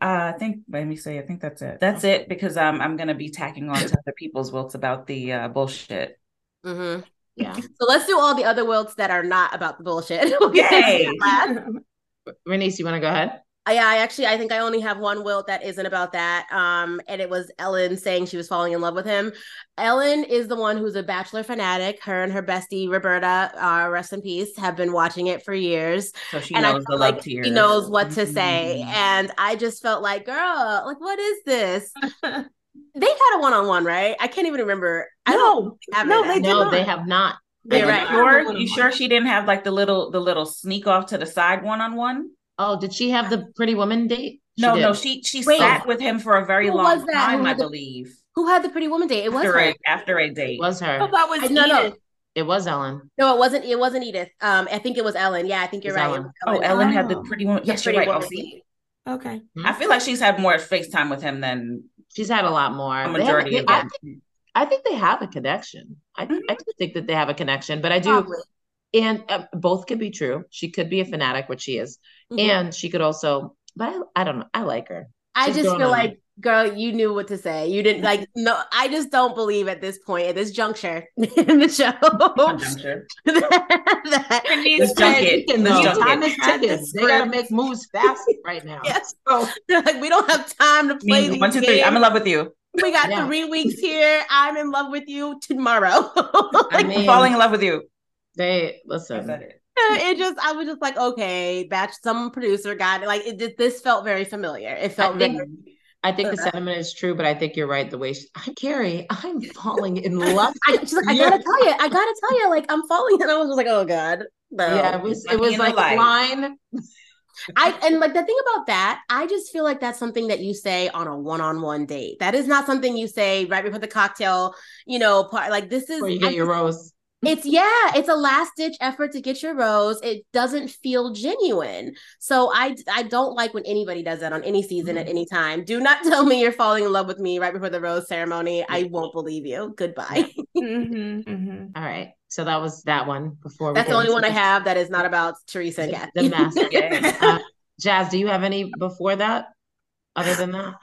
Uh, I think let me say I think that's it. That's it because um, I'm gonna be tacking on to other people's wilts about the uh, bullshit. Mm-hmm. Yeah. So let's do all the other wilts that are not about the bullshit. Yay! Last. Renice, you want to go ahead? Yeah, I actually I think I only have one wilt that isn't about that. Um, and it was Ellen saying she was falling in love with him. Ellen is the one who's a bachelor fanatic. Her and her bestie Roberta, uh, rest in peace, have been watching it for years. So she and knows the love like tears. she knows what to say. Mhm. And I just felt like, girl, like what is this? They've had a one on one, right? I can't even remember. I don't no, have no, they No, not. they have not. They You're right. Sure, you sure she didn't have like the little the little sneak off to the side one on one? Oh, did she have the pretty woman date? She No, did. no, she she Wait. sat with him for a very long was that? Who time, I had the- believe. Who had the pretty woman date? It was After her. a after a date. It was her. Oh, that was I- no, no. It was Ellen. No, it wasn't. It wasn't Edith. Um, I think it was Ellen. Yeah, I think you're right. It Ellen. Oh, Ellen had the Oh. pretty woman. Yeah, Yes, you're right. Oh, woman see? date. Okay. I feel like she's had more FaceTime with him than She's had a lot more. a They have- majority they- of I, think, I think they have a connection. I, Mhm. I do think that they have a connection, but I do, Probably. and uh, both could be true. She could be a fanatic, which she is, Mhm. and she could also. But I, I don't know. I like her. I just feel on. like, girl, you knew what to say. You didn't like. No, I just don't believe at this point, at this juncture in the show, Conjuncture. that This junket. Taking This the time is Had. They gotta make moves fast right now. yes, bro. They're like, we don't have time to play Me, these one, two, three. I'm in love with you. We got Yeah. three weeks here. I'm in love with you tomorrow. I I'm mean, falling in love with you. they I listen. Said it. it just, I was just like, okay, batch. Some producer got it. Like, it, just- this felt very familiar. It felt I think- very. I think the sentiment is true, but I think you're right. The way she, I'm Carrie, I'm falling in love. I, she's like, I gotta tell you, I gotta tell you, like, I'm falling, and I was just like, oh god, no. Yeah, it was. It was like light. line. I and like the thing about that, I just feel like that's something that you say on a one-on-one date. That is not something you say right before the cocktail, you know, part. Like this is, Where you I get your rose. It's yeah, it's a last-ditch effort to get your rose. It doesn't feel genuine, so I I don't like when anybody does that on any season at any time. Do not tell me you're falling in love with me right before the rose ceremony. I won't believe you. Goodbye. Mm-hmm, mm-hmm. All right. So that was that one. Before we That's the only one I have that is not about Theresa and The, the master. Uh, Jazz, do you have any before that? Other than that,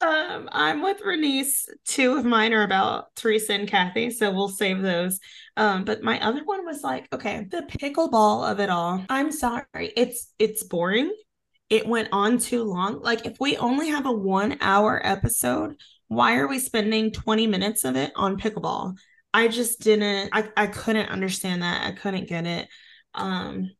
Um, I'm with Renice. Two of mine are about Theresa and Kathy, so we'll save those. Um, but my other one was like, okay, the pickleball of it all. I'm sorry, it's it's boring. It went on too long. Like, if we only have a one hour episode, why are we spending 20 minutes of it on pickleball? I just didn't, I, I couldn't understand that. I couldn't get it. Um,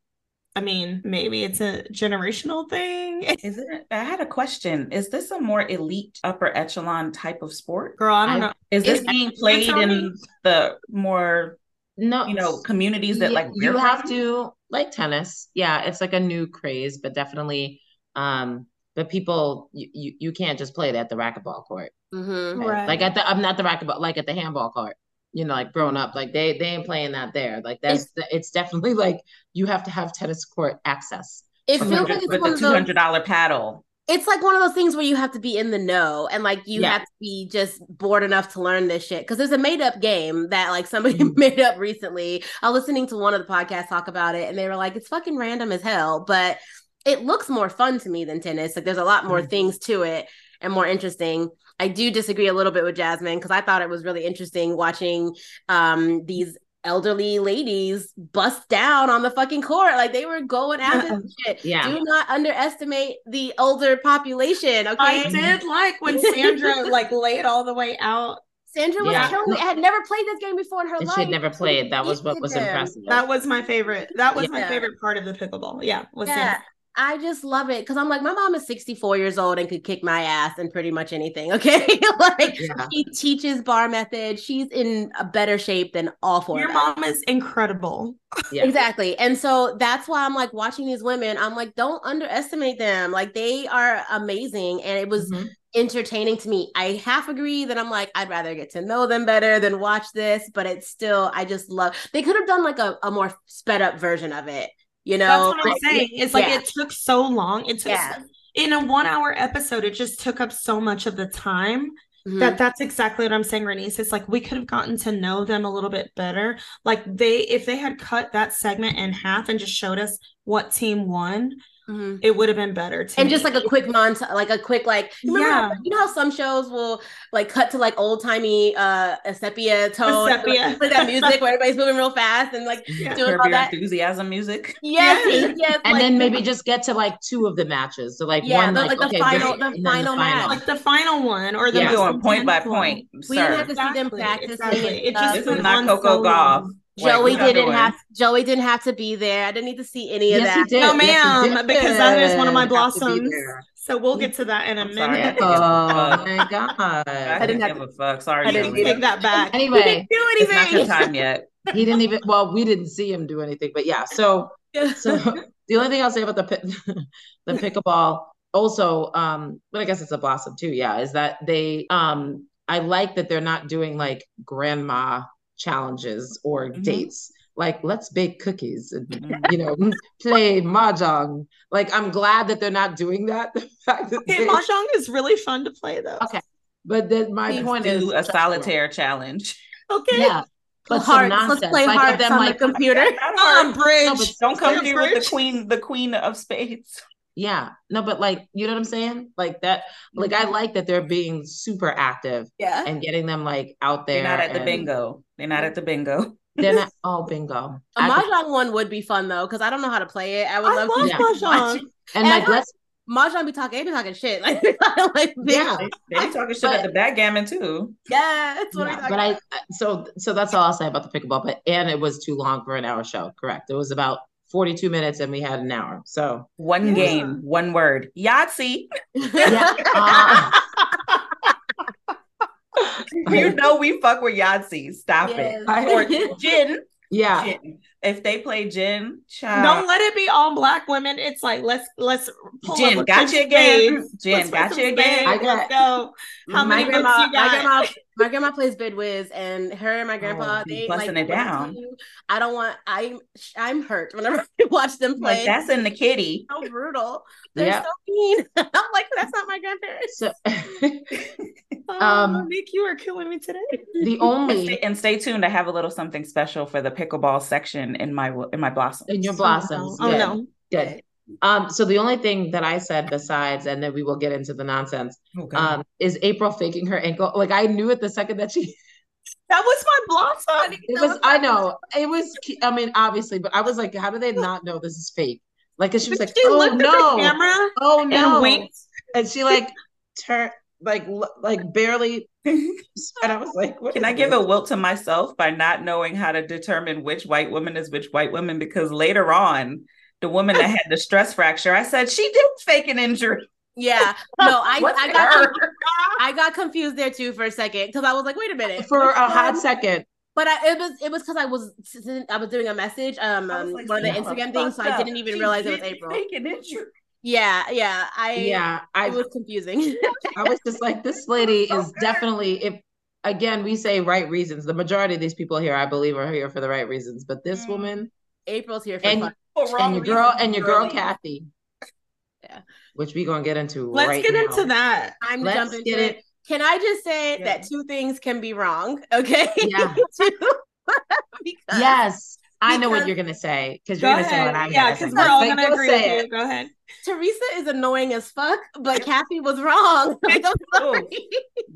I mean, maybe it's a generational thing. Is it? I had a question. Is this a more elite, upper echelon type of sport? Girl, I don't I- know. Is this It's- being played tell me. in the more, no. you know, communities that Yeah, like you have from? to like tennis. Yeah, it's like a new craze, but definitely, um, but people you you, you can't just play it at the racquetball court. Mm-hmm, Right. Like at the I'm not the racquetball, like at the handball court. You know, like growing up, like they they ain't playing that there. Like that's it's definitely like you have to have tennis court access. It feels like it's with one the of two those. hundred dollar paddle. It's like one of those things where you have to be in the know and like you Yeah. have to be just bored enough to learn this shit. Because there's a made up game that like somebody Mhm. made up recently. I was listening to one of the podcasts talk about it, and they were like, "It's fucking random as hell," but it looks more fun to me than tennis. Like there's a lot more Mhm. things to it and more interesting. I do disagree a little bit with Jasmine because I thought it was really interesting watching um these elderly ladies bust down on the fucking court like they were going after the shit. Yeah. Do not underestimate the older population, okay? I did like when Sandra like laid all the way out. Sandra was Yeah. killing it. had never played this game before in her And life. she had never played. That was what was impressive. That was my favorite. That was my favorite part of the pickleball. Yeah, was Yeah. Sandra. I just love it because I'm like, my mom is 64 years old and could kick my ass in pretty much anything. Okay. like Yeah. she teaches bar method. She's in a better shape than all four. Your of us. mom is incredible. Yeah. Exactly. And so that's why I'm like watching these women, I'm like, don't underestimate them. Like they are amazing. And it was Mhm. entertaining to me. I half agree that I'm like, I'd rather get to know them better than watch this, but it's still, I just love they could have done like a, a more sped up version of it. You That's know, what I'm saying. It's like yeah. it took so long. It took Yeah. in a one hour episode, it just took up so much of the time Mhm. that that's exactly what I'm saying, Renice. It's like we could have gotten to know them a little bit better. Like they if they had cut that segment in half and just showed us what team won, Mhm. it would have been better to and me. just like a quick montage, like a quick like you remember how- Yeah. you know how some shows will like cut to like old timey uh a sepia tone, sepia. like, play that music where everybody's moving real fast and like Yeah. doing Curb all that. enthusiasm music. Yes, Yes. yes, And like- then maybe just get to like two of the matches. So like Yeah, one the- like, like the okay, final- this- the and then final match. like the final one or the Yeah. Going point by point, We didn't have to see them Exactly, practicing. exactly. It just This is not Coco so Gauff. long. Like, Joey what y'all didn't have Joey didn't have to be there. I didn't need to see any of Yes, that. he did. No, Yes, he ma'am, did. because that is one of my Have blossoms. So we'll get to that in a I'm minute. didn't give a Oh my god. I didn't have give a fuck. Sorry, I didn't Joey. Take that back. Anyway, he didn't Do It's not your time yet. he didn't even well, we didn't see him do anything, but yeah. So so the only thing I'll say about the pi- the pickleball also um but I guess it's a blossom too, yeah, is that they um I like that they're not doing like grandma challenges or Mhm. dates. Like let's bake cookies and Mhm. you know play mahjong. Like I'm glad that they're not doing that. The fact that Okay, they- mahjong is really fun to play though. Okay. but then my Let's point Do is a solitaire challenge. Okay. Yeah. But some Hearts. Let's play like of hearts them on like the computer. Not Um, bridge. No, Don't come Play here with the queen, the queen of spades. Yeah, no, but like, you know what I'm saying? Like that, like I mm-hmm. like that they're being super active Yeah. and getting them like out there. They're not at the bingo. They're not at the bingo. They're not, oh, bingo. A I- mahjong one would be fun though, because I don't know how to play it. I would I love, love to Yeah. mahjong. and and like, I- let's, mahjong be talking. They be talking shit. Like, like yeah, They be talking shit But- at the backgammon too. yeah. That's what yeah, I'm talking but I, so, so that's all I'll say about the pickleball. But, and it was too long for an hour show. Correct. It was about 42 minutes and we had an hour. So, One Yeah. game, one word. Yahtzee. yeah. uh, You know we fuck with Yahtzee. Stop Yes. it. Or gin. yeah. Gin. If they play gin, child. Don't let it be all black women. It's like let's let's pull up Jen, got quick you again. spades. Jen, got play you again. I got- Let's go. How many grandma, books you my got? Grandma, my grandma plays Bid Whist, and her and my grandpa, Oh, they busting like it down. tell I don't want. I'm I'm hurt whenever I watch them play. Like that's in the kitty. so brutal. They're Yeah. so mean. I'm like, that's not my grandparents. So, Oh, Um, Nick, you are killing me today. the And only, stay, and stay tuned. I have a little something special for the pickleball section in my in my blossom. in your blossoms. Oh good. no. Good. Um, so the only thing that I said besides, and then we will get into the nonsense, Okay. um, is April faking her ankle. Like I knew it the second that she That was my blossom. it was I know. It was I mean, obviously, but I was like, how do they not know this is fake? Like, cause she was like, she oh looked at the no, camera oh and no. winked. And she like turned like like barely and I was like, what Can is I give a wilt to myself by not knowing how to determine which white woman is which white woman? Because later on, the woman that had the stress fracture, I said she did fake an injury. Yeah. No, I I got her? I got confused there too for a second because I was like, wait a minute. for a hot second? But I, it was it was because I was I was doing a message um, um like, one of the Instagram things, so I didn't even She realize it was April. Fake an injury. Yeah, yeah. I Yeah, I it was confusing. I was just like, this lady is definitely if again we say right reasons. The majority of these people here, I believe, are here for the right reasons. But this Mm. woman April's here for and fun. For and your girl reasons, and your girl girly. Kathy. Yeah. Which we gonna get into Let's right get now. into that. I'm Let's jumping get to it. it. Can I just say Yeah. that two things can be wrong? Okay. Yeah. Because Yes, I know what you're gonna say because you're gonna say what I'm yeah, gonna because we're all Like, gonna go agree with you. Go ahead. Theresa is annoying as fuck, but Kathy was wrong. Like, I'm sorry.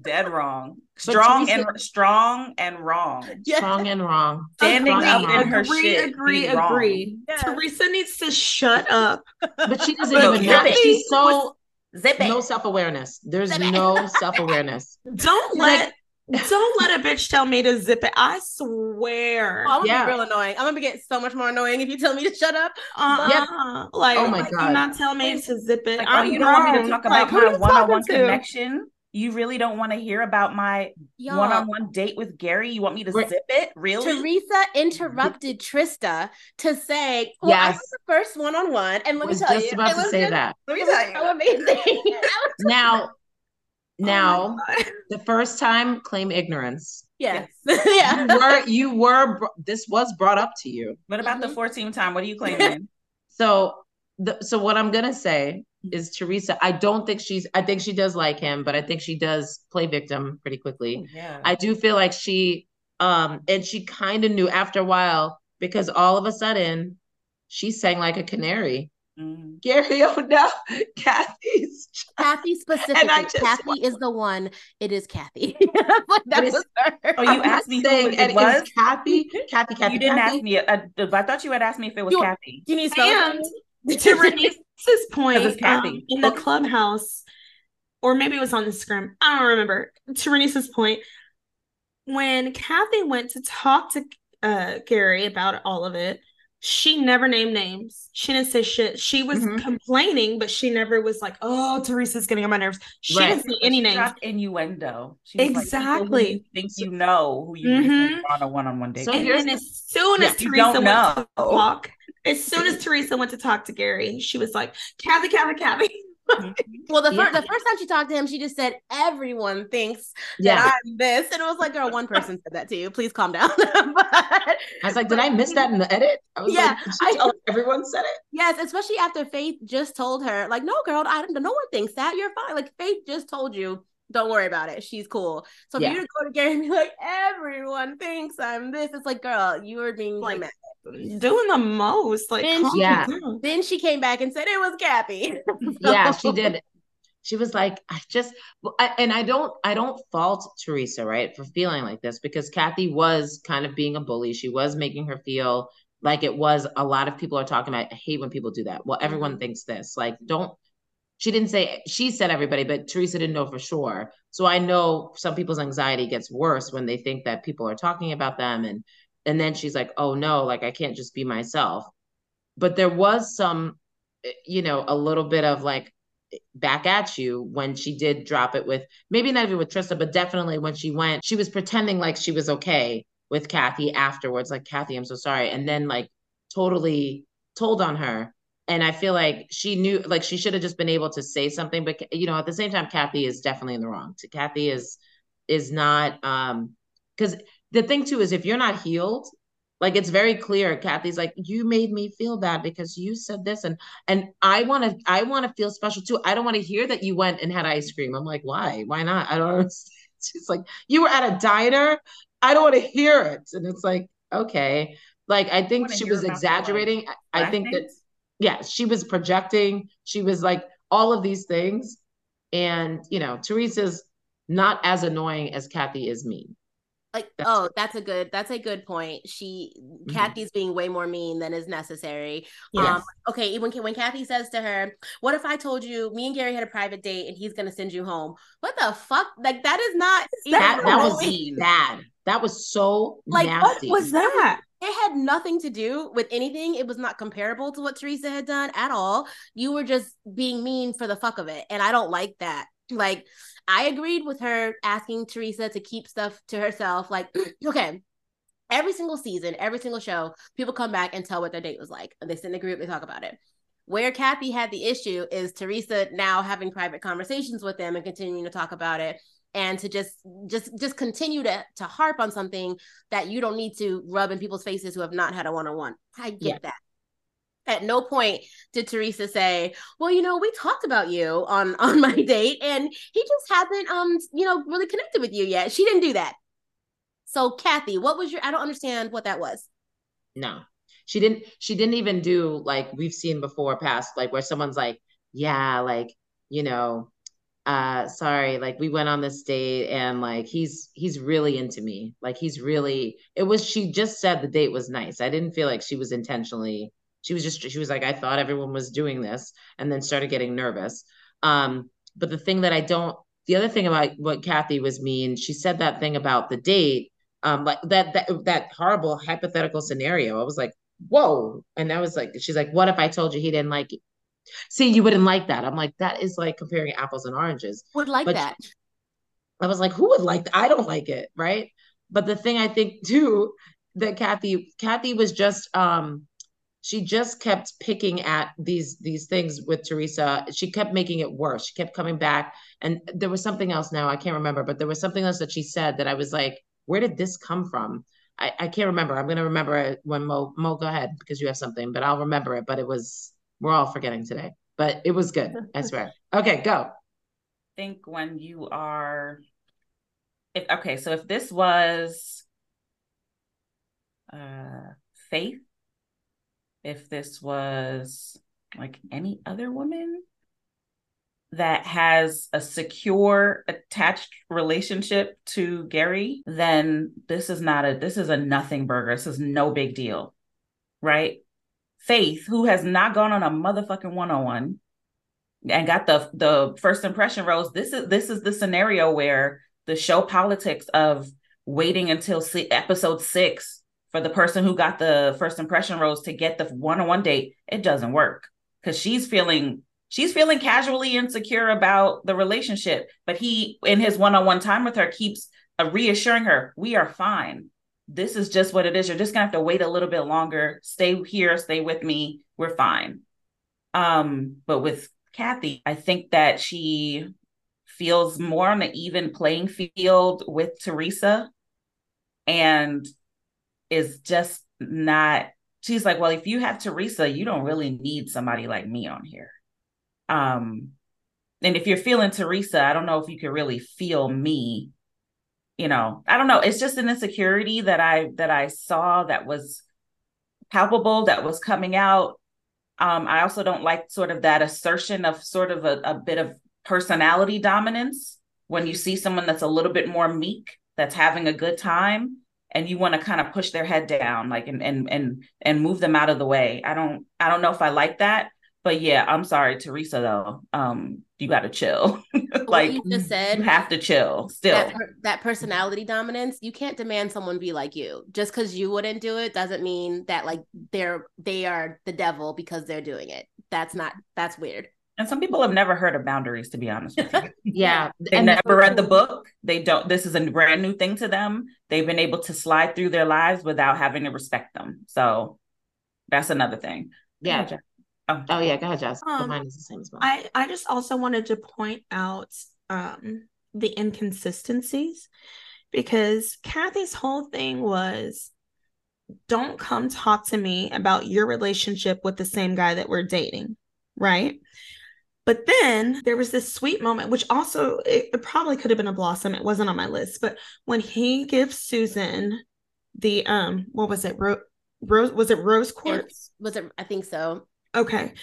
Dead wrong. But Strong Theresa- and strong and wrong. Yeah. Strong and wrong. Standing Strong up in her agree, shit. agree, be agree. Yeah. Theresa needs to shut up. But she doesn't But even know. Kathy She's so Zip it. no self awareness. There's Zip it. no self awareness. Don't let Don't let a bitch tell me to zip it. I swear. Oh, I'm gonna Yeah. be real annoying. I'm gonna get so much more annoying if you tell me to shut up. Uh-uh. Like, Oh my like, God. Do not tell me to zip it. Like, oh, I'm you don't want me to talk Like, about who my you one-on-one connection? You really don't want to hear about my one-on-one date with Gary? You want me to Wait. zip it? Really? Theresa interrupted Trista to say, "Well, I Yes. was the first one-on-one, and let me was tell just you, about to say just- that. Let me tell you. so amazing." Now, Oh now, my God. the first time, claim ignorance. yes, You yeah. were, you were. This was brought up to you. What about the Mhm. 14 time? What are you claiming? So, the, so what I'm gonna say is Theresa. I don't think she's. I think she does like him, but I think she does play victim pretty quickly. yeah. I do feel like she, um, and she kind of knew after a while because all of a sudden she sang like a canary. Mhm. Gary, oh no, Kathy's. Kathy specifically. just Kathy want- is the one. It is Kathy. like that is- was her. Oh, you I'm asked me who saying it and was? Kathy, Kathy, Kathy, you didn't Kathy. ask me. Uh, I thought you had asked me if it was You- Kathy. Do you need to spell it? And Renice's point, um, in the clubhouse, or maybe it was on Instagram, I don't remember. To Renice's point, when Kathy went to talk to uh, Gary about all of it, she never named names. She didn't say shit. She was Mhm. complaining, but she never was like, "Oh, Theresa's getting on my nerves." She Right. didn't say any She names. innuendo. She like, Exactly. you think you know who you Mhm. on a one-on-one date. So. And as soon as Yeah, you Theresa don't went to know. Talk, as soon as Theresa went to talk to Gary, she was like, "Kathy, Kathy, Kathy." Well, the, Yeah. fir- the first time she talked to him, she just said, Everyone thinks Yeah, that I'm this. And it was like, Girl, one person said that to you. Please calm down. but I was like, did I miss that in the edit? I was Yeah, like, she I- tell everyone said it? yes, especially after Faith just told her, like, No, girl, I, no one thinks that. You're fine. Like, Faith just told you, Don't worry about it. She's cool. So for Yeah. you to go to Gary and be like, Everyone thinks I'm this, it's like, Girl, you are being Like, dramatic. Doing the most, like, And calm Yeah. Then she came back and said it was Kathy. Yeah, she did. She was like, I just, I, and I don't, I don't fault Theresa, right, for feeling like this because Kathy was kind of being a bully. She was making her feel like it was a lot of people are talking about. I hate when people do that. Well, everyone Mhm. thinks this. Like, don't. She didn't say she said everybody, but Theresa didn't know for sure. So I know some people's anxiety gets worse when they think that people are talking about them, and and then she's like, oh no, like I can't just be myself. But there was some, you know, a little bit of like back at you when she did drop it with maybe not even with Trista, but definitely when she went, she was pretending like she was okay with Kathy afterwards, like Kathy, I'm so sorry, and then like totally told on her. And I feel like she knew, like she should have just been able to say something, but you know, at the same time, Kathy is definitely in the wrong. Kathy is is not, um, because the thing too is if you're not healed, like it's very clear. Kathy's like, you made me feel bad because you said this, and and I want to I want to feel special too. I don't want to hear that you went and had ice cream. I'm like, why? Why not? I don't understand. She's like, you were at a diner. I don't want to hear it. And it's like, okay. Like I think wanna she was about the, like, exaggerating. I I think that? Yeah, she was projecting. She was like all of these things. And you know, Theresa's not as annoying as Kathy is mean. like That's oh that's a good that's a good point she kathy's being way more mean than is necessary um Yes. okay when when kathy says to her what if i told you me and gary had a private date and he's gonna send you home what the fuck like that is not That that was mean. bad. That was so Like, what was that? It had nothing to do with anything. It was not comparable to what theresa had done at all. You were just being mean for the fuck of it and i don't like that. Like i agreed with her asking theresa to keep stuff to herself like okay every single season every single show people come back and tell what their date was like. They sit in group they talk about it. Where kathy had the issue is theresa now having private conversations with them and continuing to talk about it and to just just just continue to to harp on something that you don't need to rub in people's faces who have not had a one-on-one. I get Yeah. that. At no point did theresa say well you know we talked about you on on my date and he just hasn't um you know really connected with you yet. She didn't do that. So kathy what was your i don't understand what that was. No. She didn't she didn't even do like we've seen before past, like where someone's like, yeah, like, you know, uh sorry, like we went on this date and like he's he's really into me. Like he's really it was she just said the date was nice. I didn't feel like she was intentionally she was just she was like, I thought everyone was doing this and then started getting nervous. Um, but the thing that I don't the other thing about what Kathy was mean, she said that thing about the date, um, like that that that horrible hypothetical scenario. I was like, whoa. And I was like, she's like, what if I told you he didn't like? See, you wouldn't like that. I'm like, that is like comparing apples and oranges. Would like But that. I was like, who would like that? I don't like it, right? But the thing I think too that Kathy Kathy was just um she just kept picking at these these things with Theresa. She kept making it worse. She kept coming back and there was something else now I can't remember, but there was something else that she said that I was like, where did this come from? I, I can't remember. I'm gonna remember it when Mo Mo go ahead because you have something, but I'll remember it. But it was we're all forgetting today. But it was good, I swear. Okay, go. think when you are if okay so if this was uh faith if this was like any other woman that has a secure attached relationship to Gary then this is not a this is a nothing burger this is no big deal right faith who has not gone on a motherfucking one-on-one and got the the first impression rose this is this is the scenario where the show politics of waiting until si- episode six for the person who got the first impression rose to get the one-on-one date it doesn't work. Because she's feeling she's feeling casually insecure about the relationship but he in his one-on-one time with her keeps reassuring her we are fine this is just what it is you're just gonna have to wait a little bit longer stay here stay with me we're fine um but with Kathy, I think that she feels more on the even playing field with Theresa and is just not she's like, well, if you have Theresa, you don't really need somebody like me on here. Um and if you're feeling Theresa, I don't know if you could really feel me. You know, I don't know. It's just an insecurity that I that I saw that was palpable, that was coming out um, I also don't like sort of that assertion of sort of a, a bit of personality dominance when you see someone that's a little bit more meek, that's having a good time, and you want to kind of push their head down, like and and and and move them out of the way. I don't I don't know if I like that, but yeah, I'm sorry, Theresa though. Um, you got to chill. What like you just said, you have to chill still. that, per- that personality dominance you can't demand someone be like you just because you wouldn't do it doesn't mean that like they're they are the devil because they're doing it that's not that's weird and some people have never heard of boundaries, to be honest with you. Yeah. They and never read the book. They don't. This is a brand new thing to them. They've been able to slide through their lives without having to respect them. So that's another thing. Yeah. Jeff. Oh, Oh yeah, go ahead, Jess. Um, mine is the same as well. I I just also wanted to point out um the inconsistencies because Kathy's whole thing was don't come talk to me about your relationship with the same guy that we're dating, right? But then there was this sweet moment, which also it, it probably could have been a blossom. It wasn't on my list, but when he gives Susan the um, what was it? Ro- rose was it rose quartz? It's- was it i think so Okay.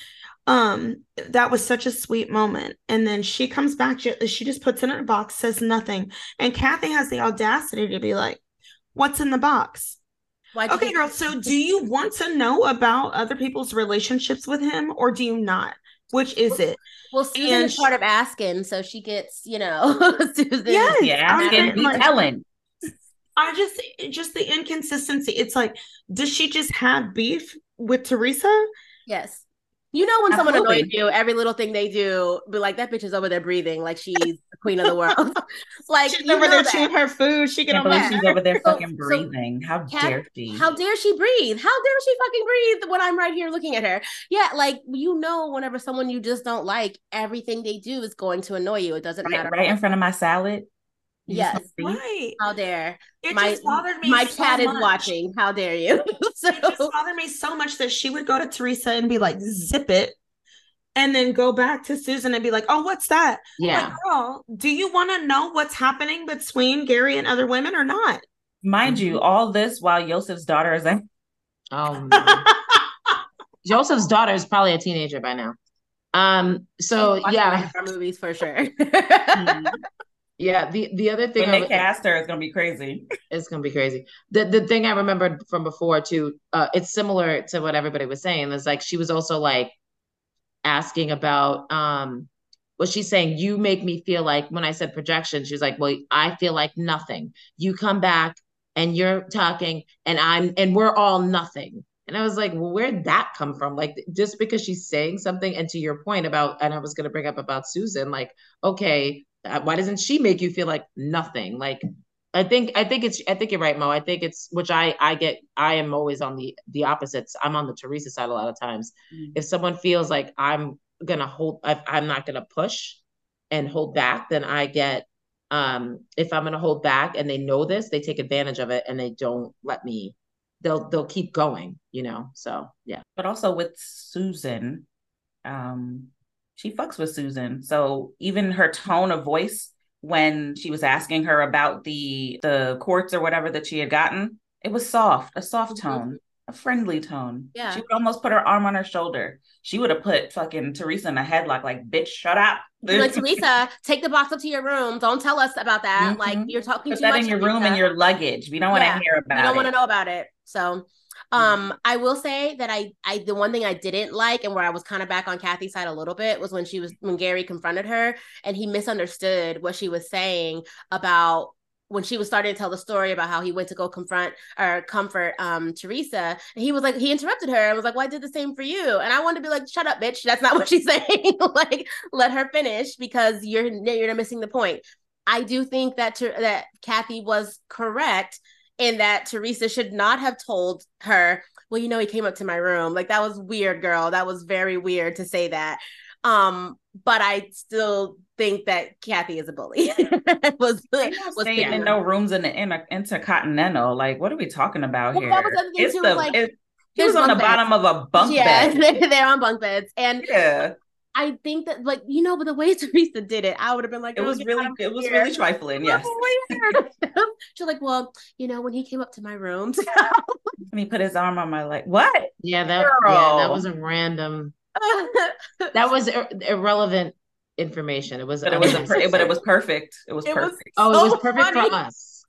Um, that was such a sweet moment. And then she comes back, she, she just puts it in a box, says nothing. And Kathy has the audacity to be like, What's in the box? Why'd Okay, get- girl. So do you want to know about other people's relationships with him or do you not? Which is it? well susan and is part of asking so she gets you know susan Yes. yeah, I'm asking, not, be like- telling. I just just the inconsistency. It's like, does she just have beef with Theresa? Yes you know when someone annoys you every little thing they do be like that bitch is over there breathing like she's the queen of the world like She's you over there that. chewing her food. She can't believe she's over there fucking so breathing. How Kat- dare she? How dare she breathe? How dare she fucking breathe when I'm right here looking at her? Yeah, like you know, whenever someone you just don't like, everything they do is going to annoy you. It doesn't right, matter. right in front of my salad. You just Yes. right. How dare It my just bothered me. my so cat is watching? How dare you? so It just bothered me so much that she would go to Theresa and be like, zip it. And then go back to Susan and be like, oh, what's that? yeah. Like, girl, do you want to know what's happening between Gary and other women or not? Mind you, all this while Yosef's daughter is like, Oh no. Joseph's daughter is probably a teenager by now. Um, so yeah, movies for sure. Yeah. The the other thing when I they was- cast her, it's gonna be crazy. it's gonna be crazy. The the thing I remembered from before too, uh, it's similar to what everybody was saying. It's like she was also like asking about um was she saying you make me feel like when I said projection, she was like, well, I feel like nothing. You come back and you're talking and I'm and we're all nothing. And I was like, well, where'd that come from? Like, just because she's saying something, and to your point about, and I was going to bring up about Susan, like, okay, why doesn't she make you feel like nothing? Like, I think, I think it's, I think you're right, Mo. I think it's, which I, I get, I am always on the, the opposites. I'm on the Theresa side a lot of times. Mm-hmm. If someone feels like I'm gonna hold, I, I'm not gonna push and hold back, then I get, um, if I'm gonna hold back and they know this, they take advantage of it and they don't let me they'll they'll keep going, you know. So yeah. But also with Susan, um, she fucks with Susan. So even her tone of voice when she was asking her about the the courts or whatever that she had gotten, it was soft, a soft mm-hmm. tone a friendly tone. Yeah. She would almost put her arm on her shoulder. She would have put fucking Theresa in a headlock, like, bitch, shut up. like, Theresa, take the box up to your room. Don't tell us about that. Mm-hmm. Like, you're talking put too that much. in your room and your luggage. We don't want to hear about it. We don't want to know about it. So, um, I will say that I, I, the one thing I didn't like and where I was kind of back on Kathy's side a little bit was when she was, when Gary confronted her and he misunderstood what she was saying about when she was starting to tell the story about how he went to go confront or comfort um Theresa, and he was like, he interrupted her and was like, Well, I did the same for you. And I wanted to be like, shut up, bitch. That's not what she's saying. like, let her finish because you're you're missing the point. I do think that that Kathy was correct in that Theresa should not have told her, well, you know, he came up to my room. Like that was weird, girl. That was very weird to say that. Um, but I still think that Kathy is a bully. was was staying in no rooms in the inter- intercontinental. Like, what are we talking about well, here? That was the it's the like, it, he was on the beds. bottom of a bunk yeah, bed. they're on bunk beds, and yeah. I think that, like you know, but the way Theresa did it, I would have been like, it oh, was really, it was really trifling. Yes. She's like, well, you know, when he came up to my room, and he put his arm on my leg. What? Yeah, that. Girl. Yeah, that was a random. that was ir- irrelevant information. It was, but it was, per- but it was perfect. It was it perfect. Was oh, it was perfect funny. for us.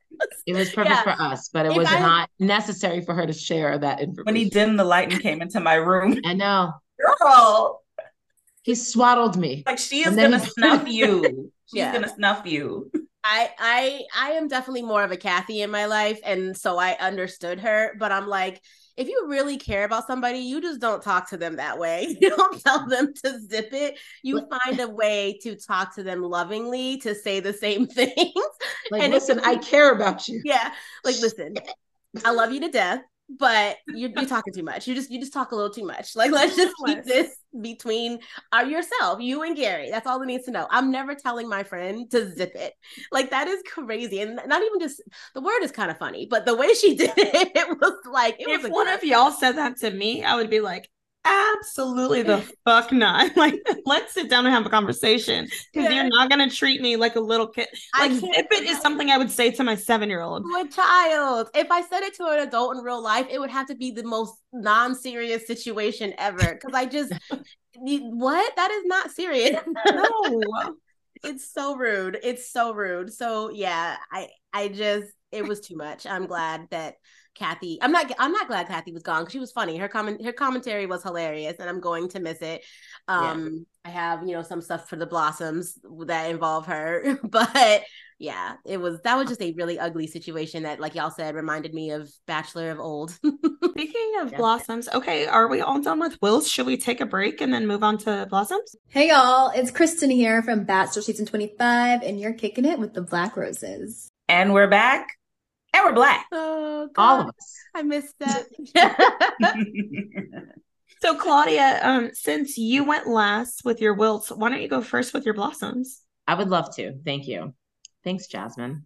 It was perfect yeah. for us, but it if was I, not necessary for her to share that information. When he dimmed the light and came into my room, I know, girl, he swaddled me. Like she is gonna snuff you. She's yeah. gonna snuff you. I I I am definitely more of a Kathy in my life, and so I understood her. But I'm like, if you really care about somebody, you just don't talk to them that way. You don't tell them to zip it. You find a way to talk to them lovingly to say the same things. Like, and listen, I care about you. Yeah. Like, listen, I love you to death but you're, you're talking too much. You just you just talk a little too much. Like let's just keep this between uh, yourself, you and Gary. That's all it needs to know. I'm never telling my friend to zip it. Like that is crazy, and not even just the word is kind of funny, but the way she did it, it was like it if was one of y'all said that to me, I would be like, absolutely the fuck not. Like, let's sit down and have a conversation because yeah. you're not gonna treat me like a little kid. Like, zip it is something I would say to my seven year old. To a child. If I said it to an adult in real life, it would have to be the most non serious situation ever. Because I just, what? That is not serious. no. it's so rude. It's so rude. So yeah, I I just it was too much. I'm glad that Kathy. I'm not. I'm not glad Kathy was gone because she was funny. Her comment. Her commentary was hilarious, and I'm going to miss it. Um, yeah. I have you know some stuff for the Blossoms that involve her, but yeah, it was that was just a really ugly situation that, like y'all said, reminded me of Bachelor of old. Speaking of yeah. Blossoms, okay, are we all done with wilts? Should we take a break and then move on to Blossoms? Hey y'all, it's Kristen here from Bachelor season 25, and you're kicking it with the Black Roses. And we're back. And we're black. Oh, God. all of us. I missed that. so, Claudia, um, since you went last with your wilts, why don't you go first with your blossoms? I would love to. Thank you. Thanks, Jasmine.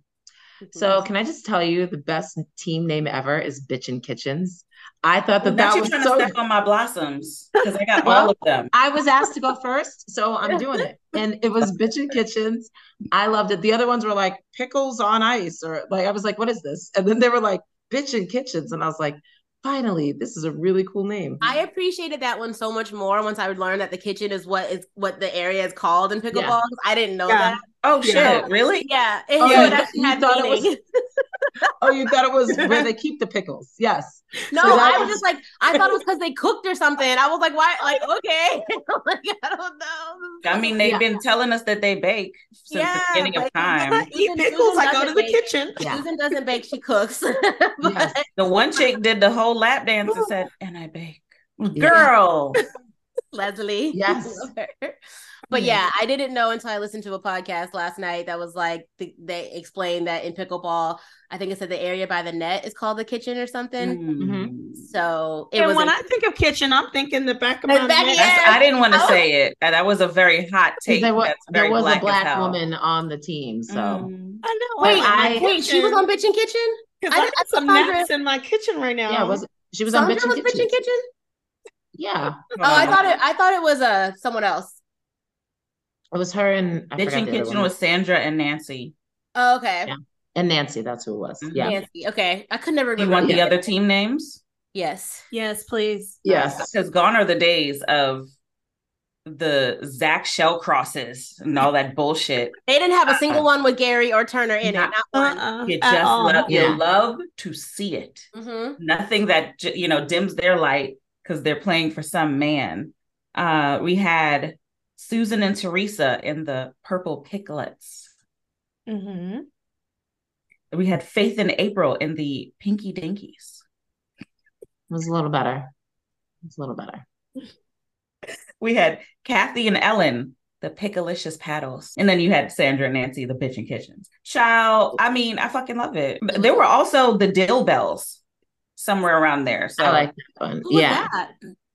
So, can I just tell you the best team name ever is Bitchin' Kitchens. I thought that that was trying so... to step on my blossoms because I got well, all of them. I was asked to go first, so I'm doing it. And it was Bitchin' Kitchens. I loved it. The other ones were like pickles on ice, or like I was like, what is this? And then they were like Bitchin' Kitchens, and I was like, finally, this is a really cool name. I appreciated that one so much more once I would learn that the kitchen is what is what the area is called in pickleball. Yeah. I didn't know yeah. that. Oh shit! Yeah. Really? Yeah, it, Oh, so you it actually you had thought it meaning. Oh, you thought it was where they keep the pickles? Yes. No, So I was was- just like, I thought it was because they cooked or something. I was like, why? Like, okay, like I don't know. I mean, they've Yeah. been telling us that they bake since Yeah, the beginning of time. I eat pickles. I go to doesn't the bake. kitchen. Yeah. Susan doesn't bake; she cooks. But- Yes. The one chick did the whole lap dance and said, "And I bake." Girl, Leslie. Yes. Love her. But yeah, I didn't know until I listened to a podcast last night that was like the, they explained that in pickleball, I think it said the area by the net is called the kitchen or something. Mm. So it And was when a- I think of kitchen, I'm thinking the back of The my back- neck. That's- I didn't want to Oh. say it. That was a very hot take. There was, That's there was black a black woman on the team, so Mm. I know. wait, I- wait, she was on Bitchin' Kitchen. because I I, didn't- got I some thought naps in my kitchen right now. yeah, was she was on Sandra Bitchin' Kitchen? Bitchin' Kitchen. Yeah, Oh, I thought it. I thought it was uh someone else. It was her and I forgot Bitchin' Kitchen one. was Sandra and Nancy. Oh, okay. Yeah. and Nancy. That's who it was. Mhm. Yeah, Nancy. Okay, I could never Do you want the other team names? Yes. yes, please. yes. Because gone are the days of the Zach Shallcrosses and all that bullshit. They didn't have a single Uh-uh. one with Gary or Turner in Not- it. Not one. Uh-uh. You just all. love, you love to see it. hmm Nothing that you know dims their light because they're playing for some man. Uh, we had Susan and Theresa in the purple picklets. Mm-hmm. We had Faith and April in the Pinky Dinkies. It was a little better. It was a little better. We had Kathy and Ellen, the Pickalicious Paddles. And then you had Sandra and Nancy, the Bitchin' Kitchens. Child, I mean, I fucking love it. But There were also the Dill Bells somewhere around there. So I like that one. Who was Yeah, that?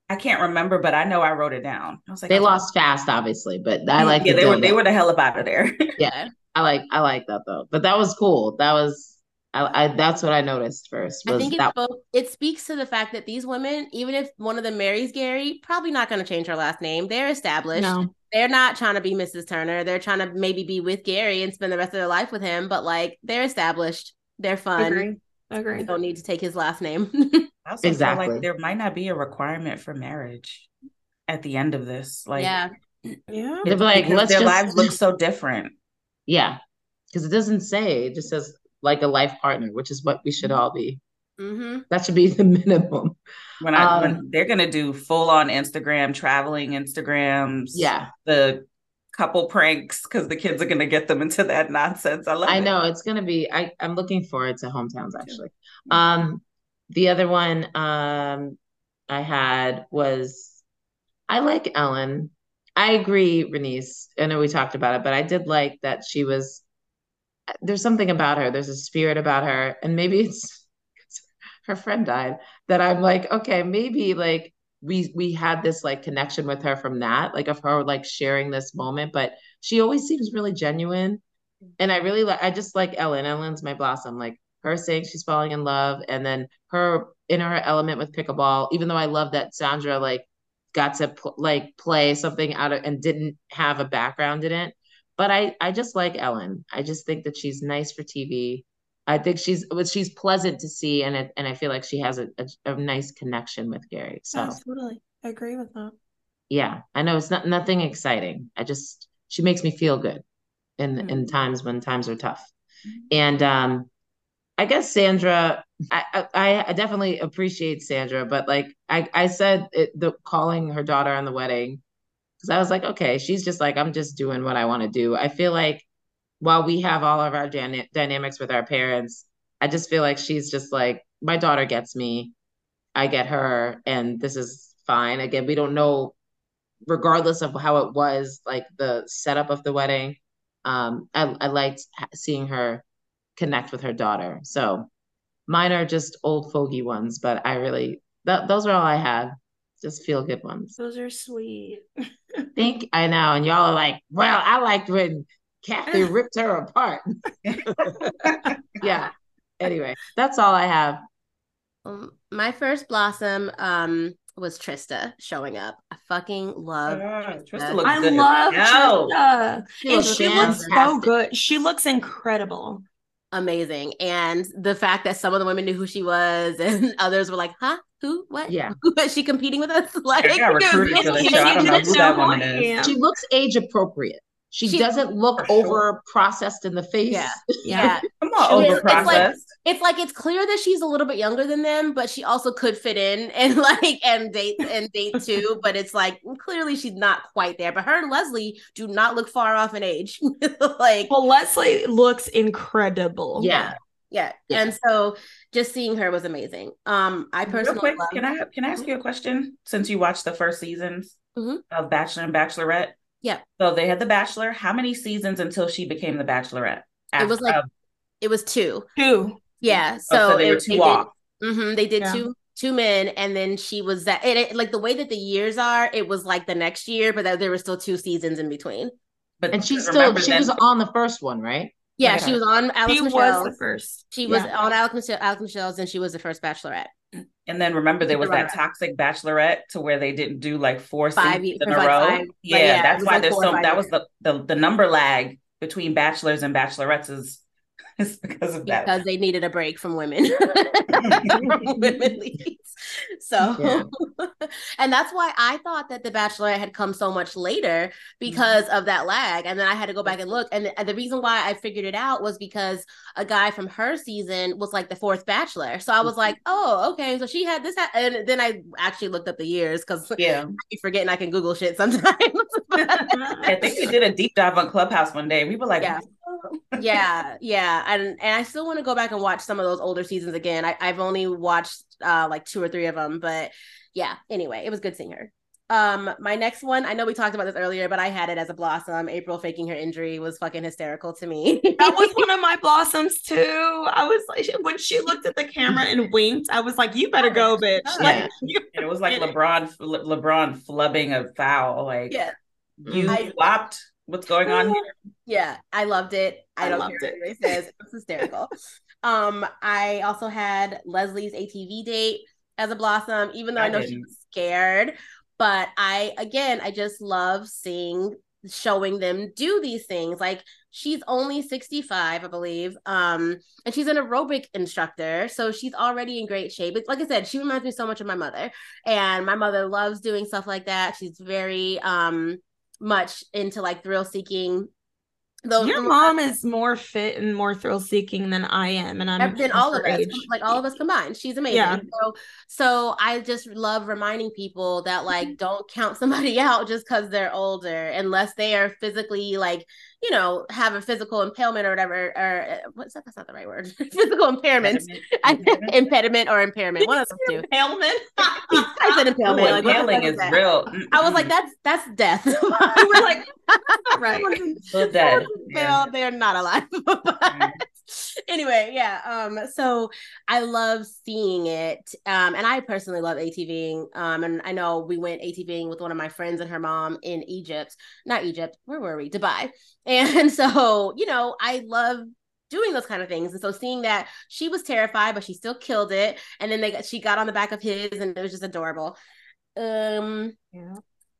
I can't remember, but I know I wrote it down. I was like, they I- lost fast, obviously, but I like. Yeah, they were dildo. they were the hell up out of there. Yeah, I like I like that though. But that was cool. That was I, I that's what I noticed first I think it's that both. It speaks to the fact that these women, even if one of them marries Gary, probably not going to change her last name. They're established. no. They're not trying to be Mrs. Turner. They're trying to maybe be with Gary and spend the rest of their life with him. But like, they're established. They're fun. Agree. Agree. They don't need to take his last name. I also feel Exactly. like there might not be a requirement for marriage at the end of this. Like, yeah. Yeah. They'd be like, because let's their just lives look so different. yeah, because it doesn't say it just says like a life partner, which is what we should all be. hmm That should be the minimum. When I Um, when they're gonna do full on Instagram traveling Instagrams, Yeah, the couple pranks because the kids are gonna get them into that nonsense. I love I it. know it's gonna be. I I'm looking forward to hometowns actually. Um, the other one um I had was I like Ellen. I agree, Renice. I know we talked about it, but I did like that she was. There's something about her. There's a spirit about her, and maybe it's her friend died. That I'm like, okay, maybe like we we had this like connection with her from that, like of her like sharing this moment. But she always seems really genuine, and I really like. I just like Ellen. Ellen's my blossom. Like her saying she's falling in love, and then her in her element with pickleball. Even though I love that Sandra like got to pl- like play something out of and didn't have a background in it. But I I just like Ellen. I just think that she's nice for TV. I think she's she's pleasant to see, and it, and I feel like she has a, a, a nice connection with Gary. So Absolutely. I agree with that. yeah, I know it's not nothing exciting. I just she makes me feel good in in times when times are tough. And um I guess Sandra, I, I I definitely appreciate Sandra, but like I I said it, the calling her daughter on the wedding because I was like, okay, she's just like I'm just doing what I want to do. I feel like while we have all of our dyna- dynamics with our parents, I just feel like she's just like my daughter gets me, I get her, and this is fine. Again, we don't know, regardless of how it was, like the setup of the wedding. Um, I I liked seeing her connect with her daughter. So mine are just old fogey ones, but I really that those are all I had. Just feel good ones. Those are sweet. Think I know, and y'all are like, well, I liked when Kathy ripped her apart. yeah. Anyway, that's all I have. Um, my first blossom um was Trista showing up. I fucking love Ah, Trista. Trista looks I good love hell. Trista. She And looks she looks so good. She looks incredible. Amazing. And the fact that some of the women knew who she was and others were like, huh? Who? What? Yeah. Who is she competing with us? Like I got recruited for the show. I don't know who that woman is. She looks age appropriate. She, She- doesn't look For over processed in the face. Yeah. Yeah. Yeah. Come on, She is- over it's like- It's like it's clear that she's a little bit younger than them, but she also could fit in and like and date and date too. But it's like clearly she's not quite there. But her and Leslie do not look far off in age. like Well, Leslie looks incredible. Yeah. yeah. Yeah. And so just seeing her was amazing. Um I Real personally quick, love- can I can I ask you a question? Since you watched the first seasons Mhm. of Bachelor and Bachelorette, Yeah. So they had the Bachelor. How many seasons until she became the Bachelorette? It was like- uh, it was two. Two. Yeah. oh, So, so they it- were two did- off. Mhm, they did Yeah. two two men, and then she was that. And it, like the way that the years are, it was like the next year, but that there were still two seasons in between. But And she still she then- was on the first one, right? Yeah, Yeah. she was on Alex She was the first. She was on Alex Michel, Alex Michel's, and she was the first Bachelorette. And then remember there was that toxic Bachelorette to where they didn't do like four Five seasons in a like row. five- yeah, yeah, that's why like there's so that was the, the the number lag between bachelors and bachelorettes is is because of that. because they needed a break from women. From women leads. So, and that's why I thought that The Bachelor had come so much later because mm-hmm. of that lag. And then I had to go back and look. And the, and the reason why I figured it out was because a guy from her season was like the fourth Bachelor. So I was mm-hmm. like, oh, okay. So she had this. Ha-. And then I actually looked up the years because yeah. I keep forgetting I can Google shit sometimes. I think we did a deep dive on Clubhouse one day. We were like, Yeah. Yeah, yeah, and and I still want to go back and watch some of those older seasons again. I, I've only watched uh like two or three of them, but yeah. Anyway, it was good seeing her. Um, my next one, I know we talked about this earlier, but I had it as a blossom. April faking her injury was fucking hysterical to me. That was one of my blossoms too. I was like, when she looked at the camera and winked, I was like, "You better go, bitch!" Like, you, it was like LeBron Le- LeBron flubbing a foul. Like yeah, you I- flopped. What's going on here? yeah, I loved it. I, I don't loved care it. what says. It was hysterical. um, I also had Leslie's ATV date as a blossom, even though I, I know she didn't. was scared. But I, again, I just love seeing showing them do these things. Like she's only 65, I believe. Um, and she's an aerobic instructor, so she's already in great shape. But like I said, she reminds me so much of my mother. And my mother loves doing stuff like that. She's very um much into like thrill seeking. Though your mom is more fit and more thrill seeking than I am, and I'm than all of us, like all of us combined. She's amazing. Yeah. So, so I just love reminding people that like mm-hmm. don't count somebody out just because they're older, unless they are physically like you know have a physical impairment or whatever. Or uh, what's that? That's not the right word. physical impairment, Impediment? impediment or impairment. One of those two. Impalement. I said Ooh, like, impaling is that? real. I was like, that's that's death. we were like, right. Still dead. they're Yeah. they're not alive. But anyway, yeah. Um, so I love seeing it. Um, and I personally love ATVing. Um, and I know we went ATVing with one of my friends and her mom in Egypt, not Egypt. Where were we? Dubai. And so, you know, I love doing those kind of things. And so seeing that she was terrified, but she still killed it. And then they got, she got on the back of his and it was just adorable. Um,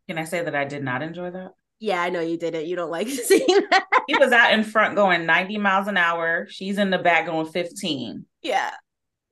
Can I say that I did not enjoy that? Yeah, I know you did it. You don't like seeing that. He was out in front going 90 miles an hour. She's in the back going 15. Yeah.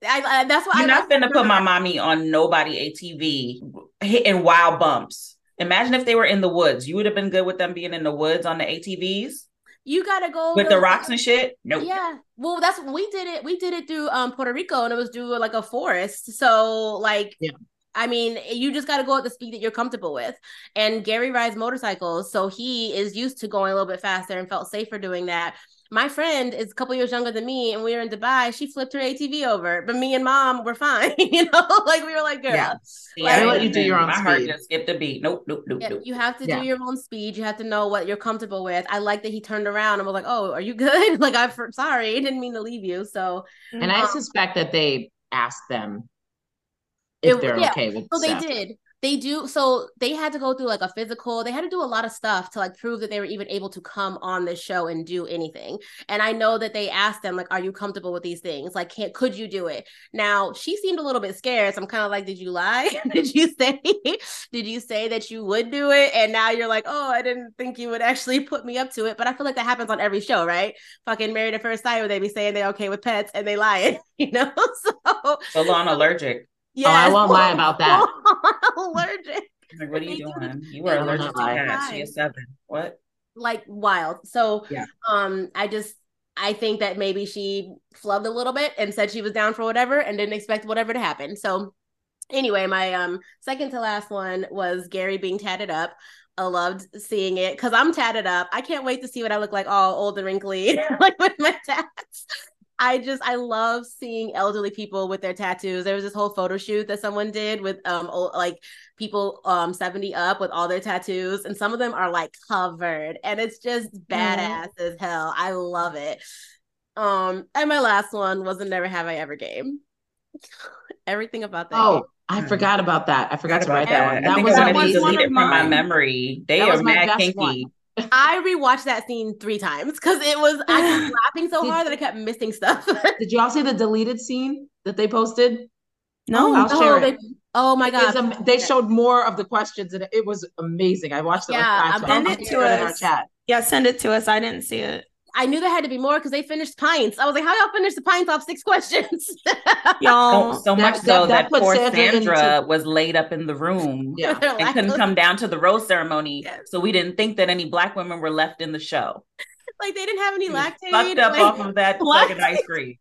I, I that's what You're I not gonna put my mommy on nobody ATV hitting wild bumps. Imagine if they were in the woods. You would have been good with them being in the woods on the ATVs You gotta go with the rocks and shit. Nope. Yeah. Well, that's we did it. We did it through um Puerto Rico, and it was through like a forest. So like, Yeah. I mean, you just got to go at the speed that you're comfortable with. And Gary rides motorcycles, so he is used to going a little bit faster and felt safer doing that. My friend is a couple years younger than me, and we were in Dubai. She flipped her ATV over, but me and mom were fine. you know, like we were like, girl, Yeah. See, Like- I let you do your own My heart speed. just skipped a beat. Nope, nope, nope, Yeah, nope. you have to Yeah. do your own speed. You have to know what you're comfortable with. I like that he turned around and was like, "Oh, are you good?" like, I'm sorry, I didn't mean to leave you. So, And I Um, suspect that they asked them if It- they're yeah. okay with so they did. They do. So they had to go through like a physical. They had to do a lot of stuff to like prove that they were even able to come on this show and do anything. And I know that they asked them like, "Are you comfortable with these things? Like, can't could you do it?" Now she seemed a little bit scared. So I'm kind of like, "Did you lie? did you say? did you say that you would do it?" And now you're like, "Oh, I didn't think you would actually put me up to it." But I feel like that happens on every show, right? Fucking Married at First Sight, where they be saying they're okay with pets and they lie, you know. So Full on allergic. Oh, I won't lie about that. allergic. Like, what are you doing? You they were do the allergic to lie. cats. She is seven. What? like wild. So Yeah. um I just I think that maybe she flubbed a little bit and said she was down for whatever and didn't expect whatever to happen. So anyway, my um second to last one was Gary being tatted up. I loved seeing it because I'm tatted up. I can't wait to see what I look like all old and wrinkly, like with my tats. I just I love seeing elderly people with their tattoos. There was this whole photo shoot that someone did with um old, like people um 70 up with all their tattoos and some of them are like covered and it's just badass as hell. I love it. Um and my last one was a never have I ever game. Everything about that. Oh, game. I forgot about that. I forgot to write that one. That was I wanted to amazing. from my mine. memory. They That are was my mad best kinky. one. I rewatched that scene three times because it was I was laughing so hard that I kept missing stuff. Did y'all see the deleted scene that they posted? No, oh, I'll Oh, share they- it. oh my god. am- they showed more of the questions and it was amazing. I watched it Yeah, like five Send times. it to share it in our us. chat. Yeah, send it to us. I didn't see it. I knew there had to be more because they finished pints. I was like, how y'all finish the pints off six questions? Y'all, So, so That- much that- so that that, put poor Sandra Sandra, into- was laid up in the room Yeah. They're and couldn't come down to the rose ceremony. Yes. So we didn't think that any black women were left in the show. like they didn't have any Lactaid. Fucked up like- off of that fucking ice cream.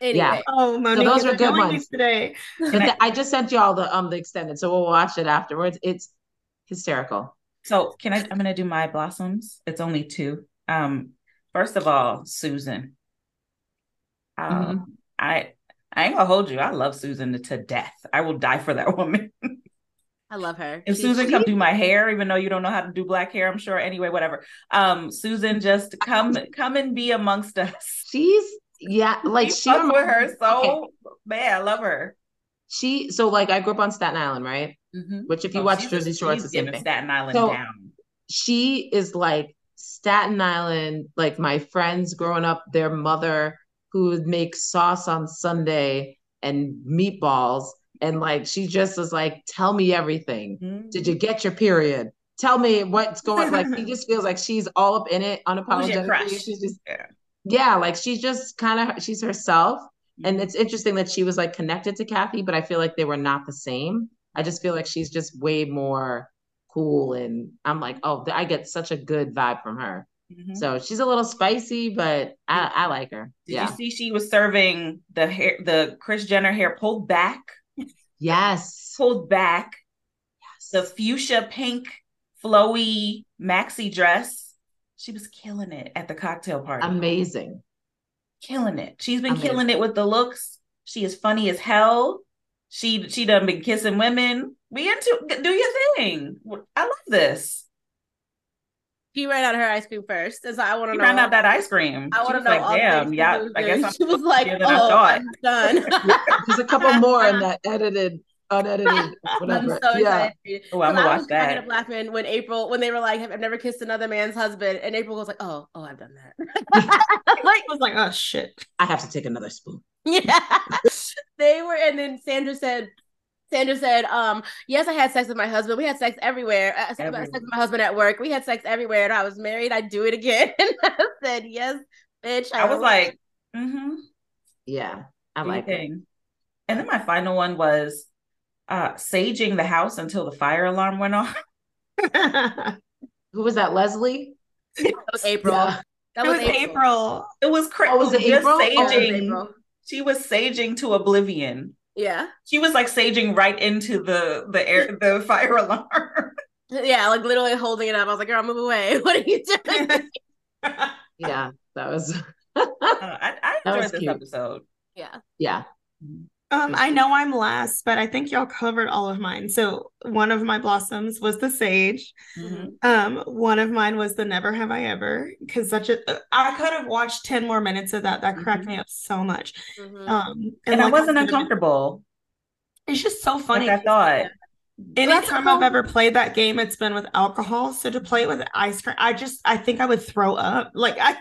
Anyway, oh, Monique, those you're good ones. today. But the- I just sent y'all the um the extended, so we'll watch it afterwards. It's hysterical. So can I? I'm gonna do my blossoms. It's only two. Um, first of all, Susan. Um, Mhm. I I ain't gonna hold you. I love Susan to death. I will die for that woman. I love her. If She- Susan she- come do my hair, even though you don't know how to do black hair, I'm sure. Anyway, whatever. Um, Susan, just come come and be amongst us. She's yeah, like she with her so okay. man. I love her. She so like I grew up on Staten Island, right? Mhm. Which if you Oh, watch Jersey Shore, it's the same thing. Staten Island So- down. she is like Staten Island, like my friends growing up, their mother who would make sauce on Sunday and meatballs. And like she just was like, tell me everything. Mhm. Did you get your period? Tell me what's going like she just feels like she's all up in it unapologetically. She's just Yeah. yeah, like she's just kind of she's herself. Mm-hmm. And it's interesting that she was like connected to Kathy, but I feel like they were not the same. I just feel like she's just way more cool. And I'm like, oh, I get such a good vibe from her. Mhm. So she's a little spicy, but I, I like her. Did yeah. you see she was serving the hair, the Kris Jenner hair pulled back, Yes. pulled back, the fuchsia pink flowy maxi dress. She was killing it at the cocktail party. Amazing. killing it. She's been Amazing. killing it with the looks. She is funny as hell. She she done been kissing women. We into do your thing. I love this. She ran out of her ice cream first, and so I want to know. ran out that ice cream. I want to know. like, all damn, yeah. I guess. I'm she was like, funnier than I "Oh. I'm done." There's a couple more in that edited, unedited, I'm so yeah. excited. Oh, I'm 'Cause gonna I watch was that. up laughing when April, when they were like, "I've never kissed another man's husband," and April was like, "Oh, oh, I've done that." I was like, oh shit. I have to take another spoon. Yeah. they were, and then Sandra said, Sandra said, um, yes, I had sex with my husband. We had sex everywhere. I had Everywhere. sex with my husband at work. We had sex everywhere. And I was married. I'd do it again. And I said, yes, bitch. I was will." like, mm-hmm. Yeah. I do your like it. And then my final one was uh saging the house until the fire alarm went off. Who was that? Leslie? that was April. Yeah. That it was April. It was crazy. Oh, was it just April? Oh, it was. April. She was saging to oblivion. Yeah. She was like saging right into the the air the fire alarm. Yeah. Like literally holding it up. I was like, girl, move away. What are you doing? Yeah. That was, Uh, I, I That was enjoyed this cute. episode. yeah. yeah. Um, I know I'm last, but I think y'all covered all of mine. So one of my blossoms was the sage. Mhm. Um, one of mine was the never have I ever because such a I could have watched 10 more minutes of that. That cracked me up so much. Mhm. Um, And, I like wasn't uncomfortable It's just so funny. like I thought. Anytime I've ever played that game, it's been with alcohol. So to play it with ice cream, I just I think I would throw up. Like I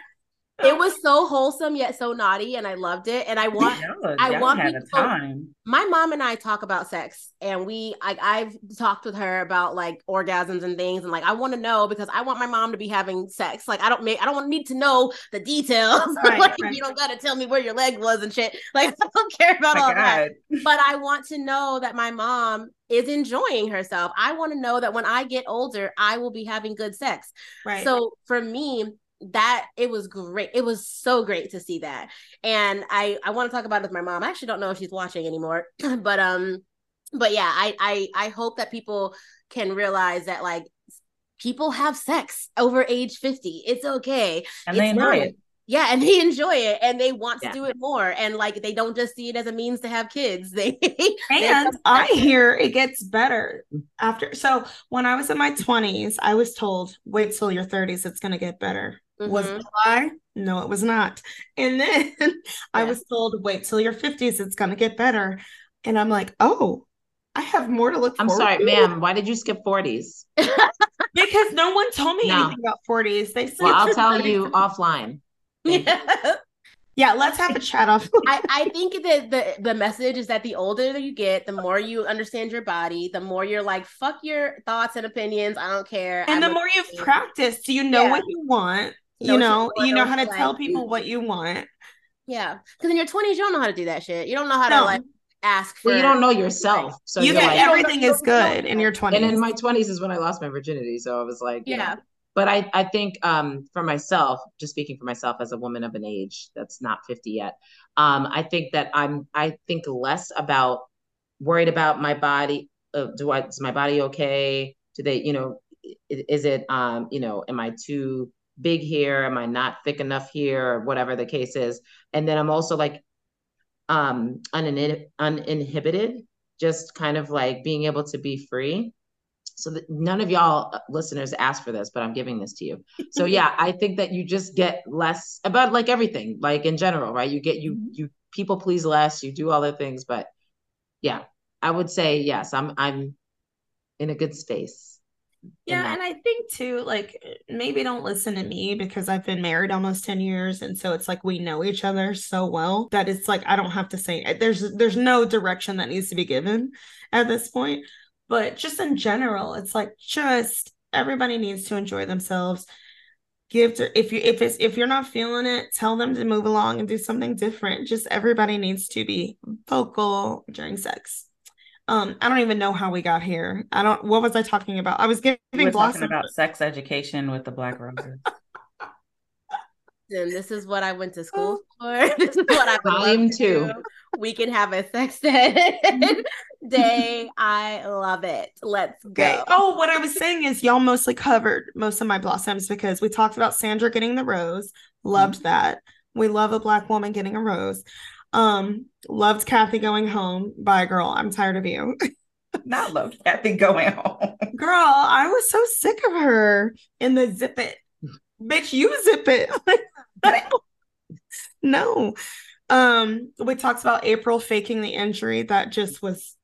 it was so wholesome yet so naughty, and I loved it. And I want Y'all- I y'all want had a people- time. my mom and I talk about sex, and we like I've talked with her about like orgasms and things, and like I want to know because I want my mom to be having sex. Like I don't make I don't need to know the details. Right, like right. you don't gotta tell me where your leg was and shit. Like I don't care about My all that. But I want to know that my mom is enjoying herself. I want to know that when I get older, I will be having good sex. Right. So for me, that it was great. It was so great to see that. And I I want to talk about it with my mom. I actually don't know if she's watching anymore, but um but yeah, I I I hope that people can realize that like people have sex over age 50. It's okay. And they enjoy it. Yeah, and they enjoy it and they want to Yeah. do it more. And like they don't just see it as a means to have kids. They And I hear it gets better after. So when I was in my 20s, I was told, wait till your 30s, it's going to get better. Was Mhm. it a lie? No, it was not. And then I was told, wait till your 50s, it's going to get better. And I'm like, oh, I have more to look I'm forward sorry, to. ma'am. Why did you skip 40s? Because no one told me No. anything about 40s. They said, Well, I'll tell 30s you offline. yeah. Yeah, let's have a chat off. I, I think that the the message is that the older that you get, the more you understand your body, the more you're like, fuck your thoughts and opinions. I don't care. and I'm the more you've practiced, you know Yeah. what you want. Know You what you know, you know know how you to tell people what you want. Yeah. Because in your 20s, you don't know how to do that shit. You don't know how to like ask for Well, you don't know yourself. So you you're think like, everything is good in your 20s. and in my 20s is when I lost my virginity. So I was like, you know. Yeah. But I, I think um, for myself, just speaking for myself as a woman of an age that's not 50 yet, um, I think that I'm, I think less about worried about my body. Uh, do I, is my body okay? Do they, you know, i- is it, um, you know, am I too big here? Am I not thick enough here? Or whatever the case is. And then I'm also like, um, unin- uninhibited, just kind of like being able to be free so that none of y'all uh, listeners asked for this but i'm giving this to you so yeah i think that you just get less about like everything like in general right you get you you people please less you do all the things but yeah i would say yes i'm i'm in a good space Yeah, that. and I think too, like maybe don't listen to me because I've been married almost 10 years. And so it's like we know each other so well that it's like I don't have to say eh, there's there's no direction that needs to be given at this point. But just in general, it's like just everybody needs to enjoy themselves. Give to if you if it's if you're not feeling it, tell them to move along and do something different. Just everybody needs to be vocal during sex. Um, I don't even know how we got here. I don't. What was I talking about? I was giving We were blossom. talking about sex education with the Black Roses. And this is what I went to school for. This is what I would love Volume two. do. We can have a sex ed day. I love it. Let's go. Okay. Oh, what I was saying is y'all mostly covered most of my blossoms because we talked about Sandra getting the rose. Loved that. We love a black woman getting a rose. Um, loved Kathy going home. Bye, girl. I'm tired of you. Not love Kathy going home. Girl, I was so sick of her in the zip it. Bitch, you zip it. no. Um, we talked about April faking the injury. That just was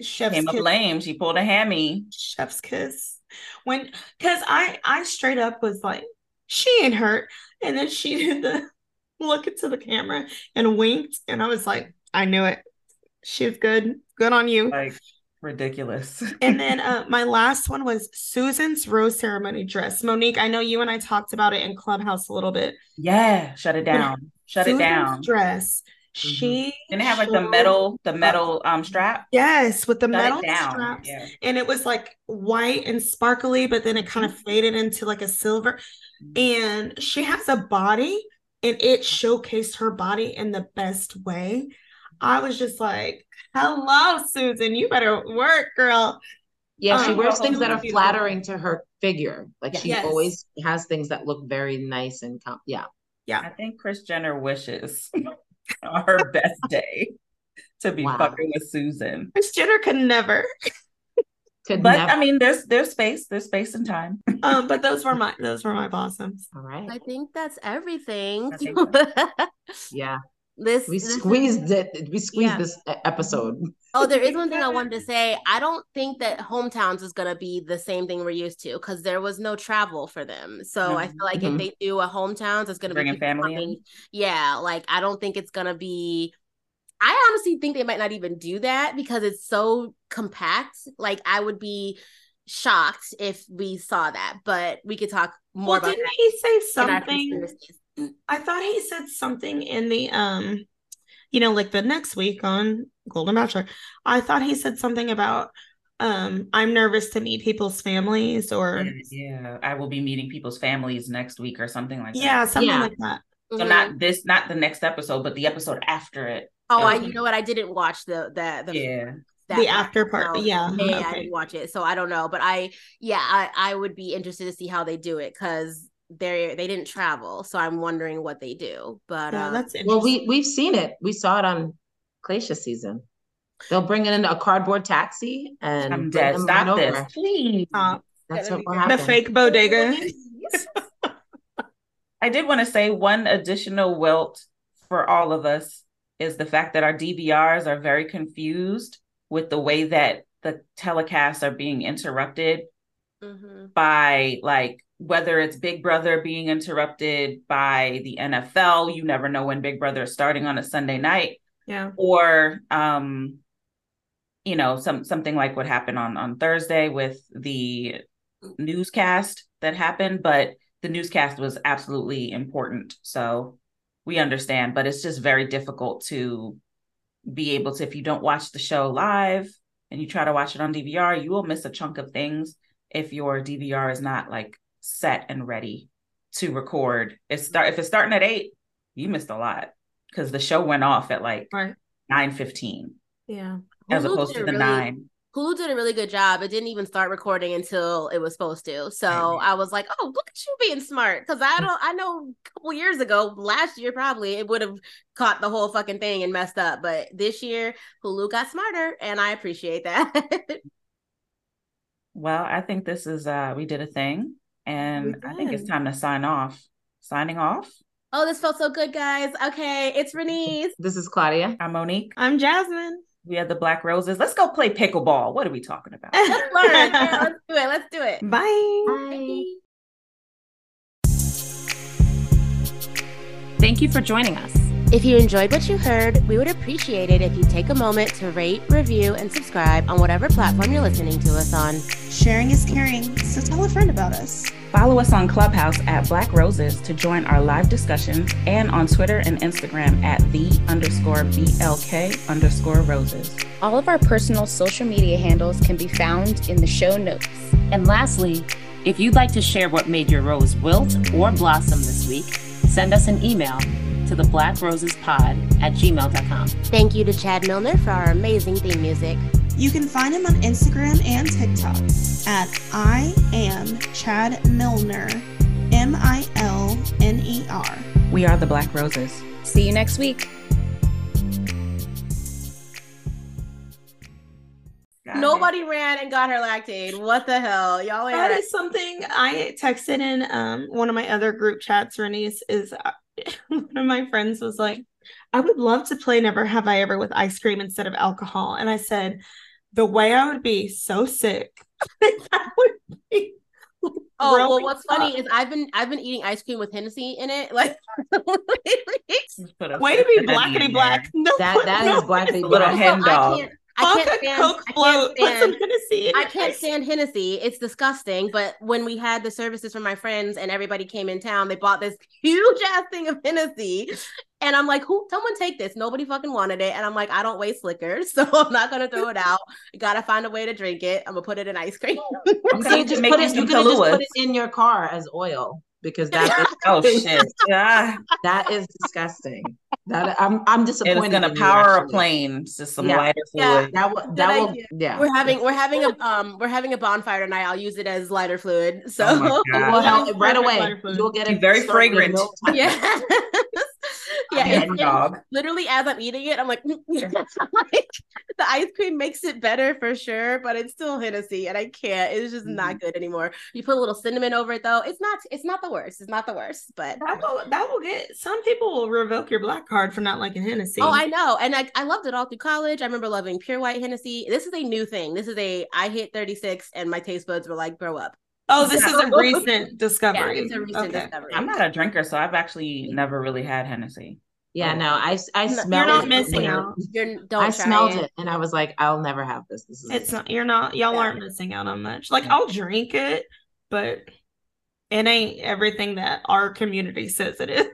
chef's Came kiss. lame. She pulled a hammy. chef's kiss when because i i straight up was like she ain't hurt and then she did the look into the camera and winked and i was like i knew it she's good good on you Like ridiculous. and then uh, my last one was susan's rose ceremony dress monique i know you and i talked about it in clubhouse a little bit yeah, shut it down. Shut Susan's it down. dress she Didn't it have like the metal, the metal um strap? yes with the Shut metal down. straps Yeah. and it was like white and sparkly, but then it kind of faded into like a silver. And she has a body, and it showcased her body in the best way. I was just like, "Hello, Susan, you better work, girl." yeah she Um, wears things that are beautiful. flattering to her figure like she Yes. always has things that look very nice and com- yeah Yeah. I think Kris Jenner wishes her best day to be Wow. fucking with Susan. Kris Jenner could never. Could But never I mean, there's there's space, there's space and time. Um, but those were my those were my blossoms. all right I think that's everything. I think yeah This We this is- squeezed it. We squeezed Yeah. this episode. Oh, there is one thing I wanted to say. I don't think that hometowns is gonna be the same thing we're used to because there was no travel for them. So I feel like Mhm. if they do a hometowns, it's gonna Bringing be people family coming- Yeah, like I don't think it's gonna be. I honestly think they might not even do that because it's so compact. Like I would be shocked if we saw that, but we could talk more Well, about didn't that he say something? I thought he said something in the um, you know, like the next week on Golden Bachelor. I thought he said something about um, I'm nervous to meet people's families or Yeah, I will be meeting people's families next week or something like that. yeah, something Yeah. like that. So Mhm. not this, not the next episode, but the episode after it. Oh, I you know what? I didn't watch the the the Yeah. that The after part, No. yeah, yeah, I didn't watch it, so I don't know. But I, yeah, I, I would be interested to see how they do it because they they didn't travel, so I'm wondering what they do. But Yeah, uh, that's. Well, we we've seen it. We saw it on Glacier season. They'll bring in a cardboard taxi and I'm bring dead. them Stop right this, over. please. Uh, That's what will be- the fake bodega. I did want to say one additional wilt for all of us is the fact that our DVRs are very confused with the way that the telecasts are being interrupted mhm. by like whether it's Big Brother being interrupted by the NFL, you never know when Big Brother is starting on a Sunday night, Yeah. or um, you know, some something like what happened on on Thursday with the newscast that happened, but the newscast was absolutely important. So we understand, but it's just very difficult to be able to if you don't watch the show live and you try to watch it on DVR, you will miss a chunk of things if your DVR is not like set and ready to record. It's start if it's starting at eight, you missed a lot because the show went off at like Right. nine fifteen Yeah. as Hulu opposed to the really- nine. Hulu did a really good job. It didn't even start recording until it was supposed to. So I was like, "Oh, look at you being smart." Because I don't, I know a couple years ago, last year probably, it would have caught the whole fucking thing and messed up. But this year, Hulu got smarter, and I appreciate that. Well, I think this is uh we did a thing, and I think it's time to sign off. Signing off. oh, this felt so good, guys. Okay, it's Renese. This is Claudia. I'm Monique. I'm Jasmine. We have the Black Roses. Let's go play pickleball. What are we talking about? Let's learn. Yeah, let's do it. Let's do it. Bye. Bye. Thank you for joining us. If you enjoyed what you heard, we would appreciate it if you take a moment to rate, review, and subscribe on whatever platform you're listening to us on. Sharing is caring, so tell a friend about us. Follow us on Clubhouse at Black Roses to join our live discussions and on Twitter and Instagram at the underscore BLK underscore roses. All of our personal social media handles can be found in the show notes. And lastly, if you'd like to share what made your rose wilt or blossom this week, send us an email to the Black Roses Pod at gmail.com. Thank you to Chad Milner for our amazing theme music. You can find him on Instagram and TikTok at I am Chad Milner, M I L N E R. We are the Black Roses. See you next week. Nobody ran and got her Lactaid. What the hell, y'all? ain't That something I texted in um one of my other group chats. Renese is uh, one of my friends was like, I would love to play Never Have I Ever with ice cream instead of alcohol, and I said, the way I would be so sick, that would be. Oh well, throwing what's funny is I've been I've been eating ice cream with Hennessy in it. Like, way to be blackety black. No, That that is blackly A little black. hen I dog. Can't. I can't stand. Coke I float. can't stand. Hennessy I can't stand Hennessy. It's disgusting. But when we had the services from my friends and everybody came in town, they bought this huge ass thing of Hennessy. And I'm like, who someone take this? Nobody fucking wanted it. And I'm like, I don't waste liquor, so I'm not gonna throw it out. You gotta find a way to drink it. I'm gonna put it in ice cream. You could just Make put it. some You could just put it in your car as oil because that is, Oh shit. Yeah. that is disgusting. That I'm I'm disappointed. is gonna in you, power a plane. It's just some Yeah. lighter Yeah. That will that will yeah. we're having we're having a um we're having a bonfire tonight. I'll use it as lighter fluid. So Oh my It God. will help right away. lighter fluid. You'll get Be it very fragrant. no yeah. yeah, Yeah, Yeah, it's- dog. literally as I'm eating it, I'm like, like, the ice cream makes it better for sure, but it's still Hennessy, and I can't. It's just not mm-hmm. good anymore. You put a little cinnamon over it though. It's not. It's not the worst. It's not the worst, but That will that will get some people will revoke your black card for not liking Hennessy. Oh, I know. And I, I loved it all through college. I remember loving pure white Hennessy. This is a new thing. This is a I hit 36 and my taste buds were like, grow up. Oh, this is a So- recent Yeah, discovery. it's a recent Okay. discovery. I'm not a drinker, so I've actually never really had Hennessy. Yeah, oh. no, I I You're smelled not it missing when- out. You're, don't I try smelled it. it and I was like, I'll never have this. This is It's not you're not y'all Yeah. aren't missing out on much. Like I'll drink it, but it ain't everything that our community says it is.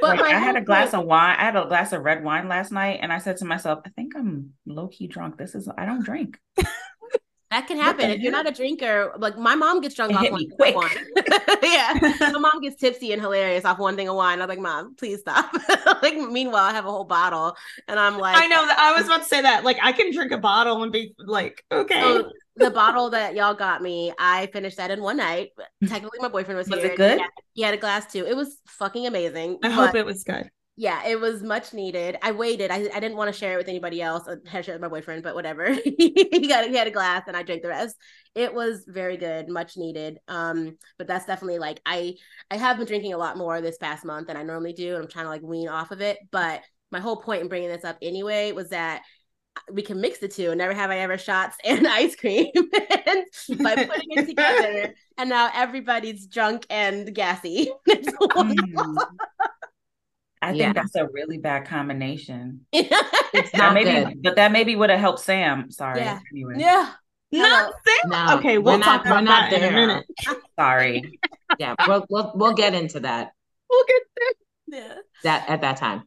But Like, I had a glass of wine. I had a glass of red wine last night, and I said to myself, "I think I'm low key drunk. This is I don't drink." That can happen if you're not a drinker. Like my mom gets drunk It off one thing of wine. yeah, my mom gets tipsy and hilarious off one thing of wine. I'm like, mom, please stop. like meanwhile, I have a whole bottle, and I'm like, I know that I was about to say that. Like I can drink a bottle and be like, okay. So the bottle that y'all got me, I finished that in one night. Mm. Technically, my boyfriend was, Was here. it good? He had, he had a glass too. It was fucking amazing. I hope it was good. Yeah, it was much needed. I waited. I, I didn't want to share it with anybody else. I had to share it with my boyfriend, but whatever. he got he had a glass and I drank the rest. It was very good, much needed. Um, but that's definitely like I I have been drinking a lot more this past month than I normally do, and I'm trying to like wean off of it. But my whole point in bringing this up anyway was that we can mix the two. Never have I ever shots and ice cream, and by putting it together, and now everybody's drunk and gassy. It's wonderful. I think Yeah. that's a really bad combination. it's not maybe, good. but that maybe would have helped Sam. Sorry. Yeah. Anyway, yeah. Not Sam. No, okay, we're we'll not- talk we're about not that in a there. minute. sorry. Yeah, we'll we'll we'll get into that We'll get there. Yeah. that at that time.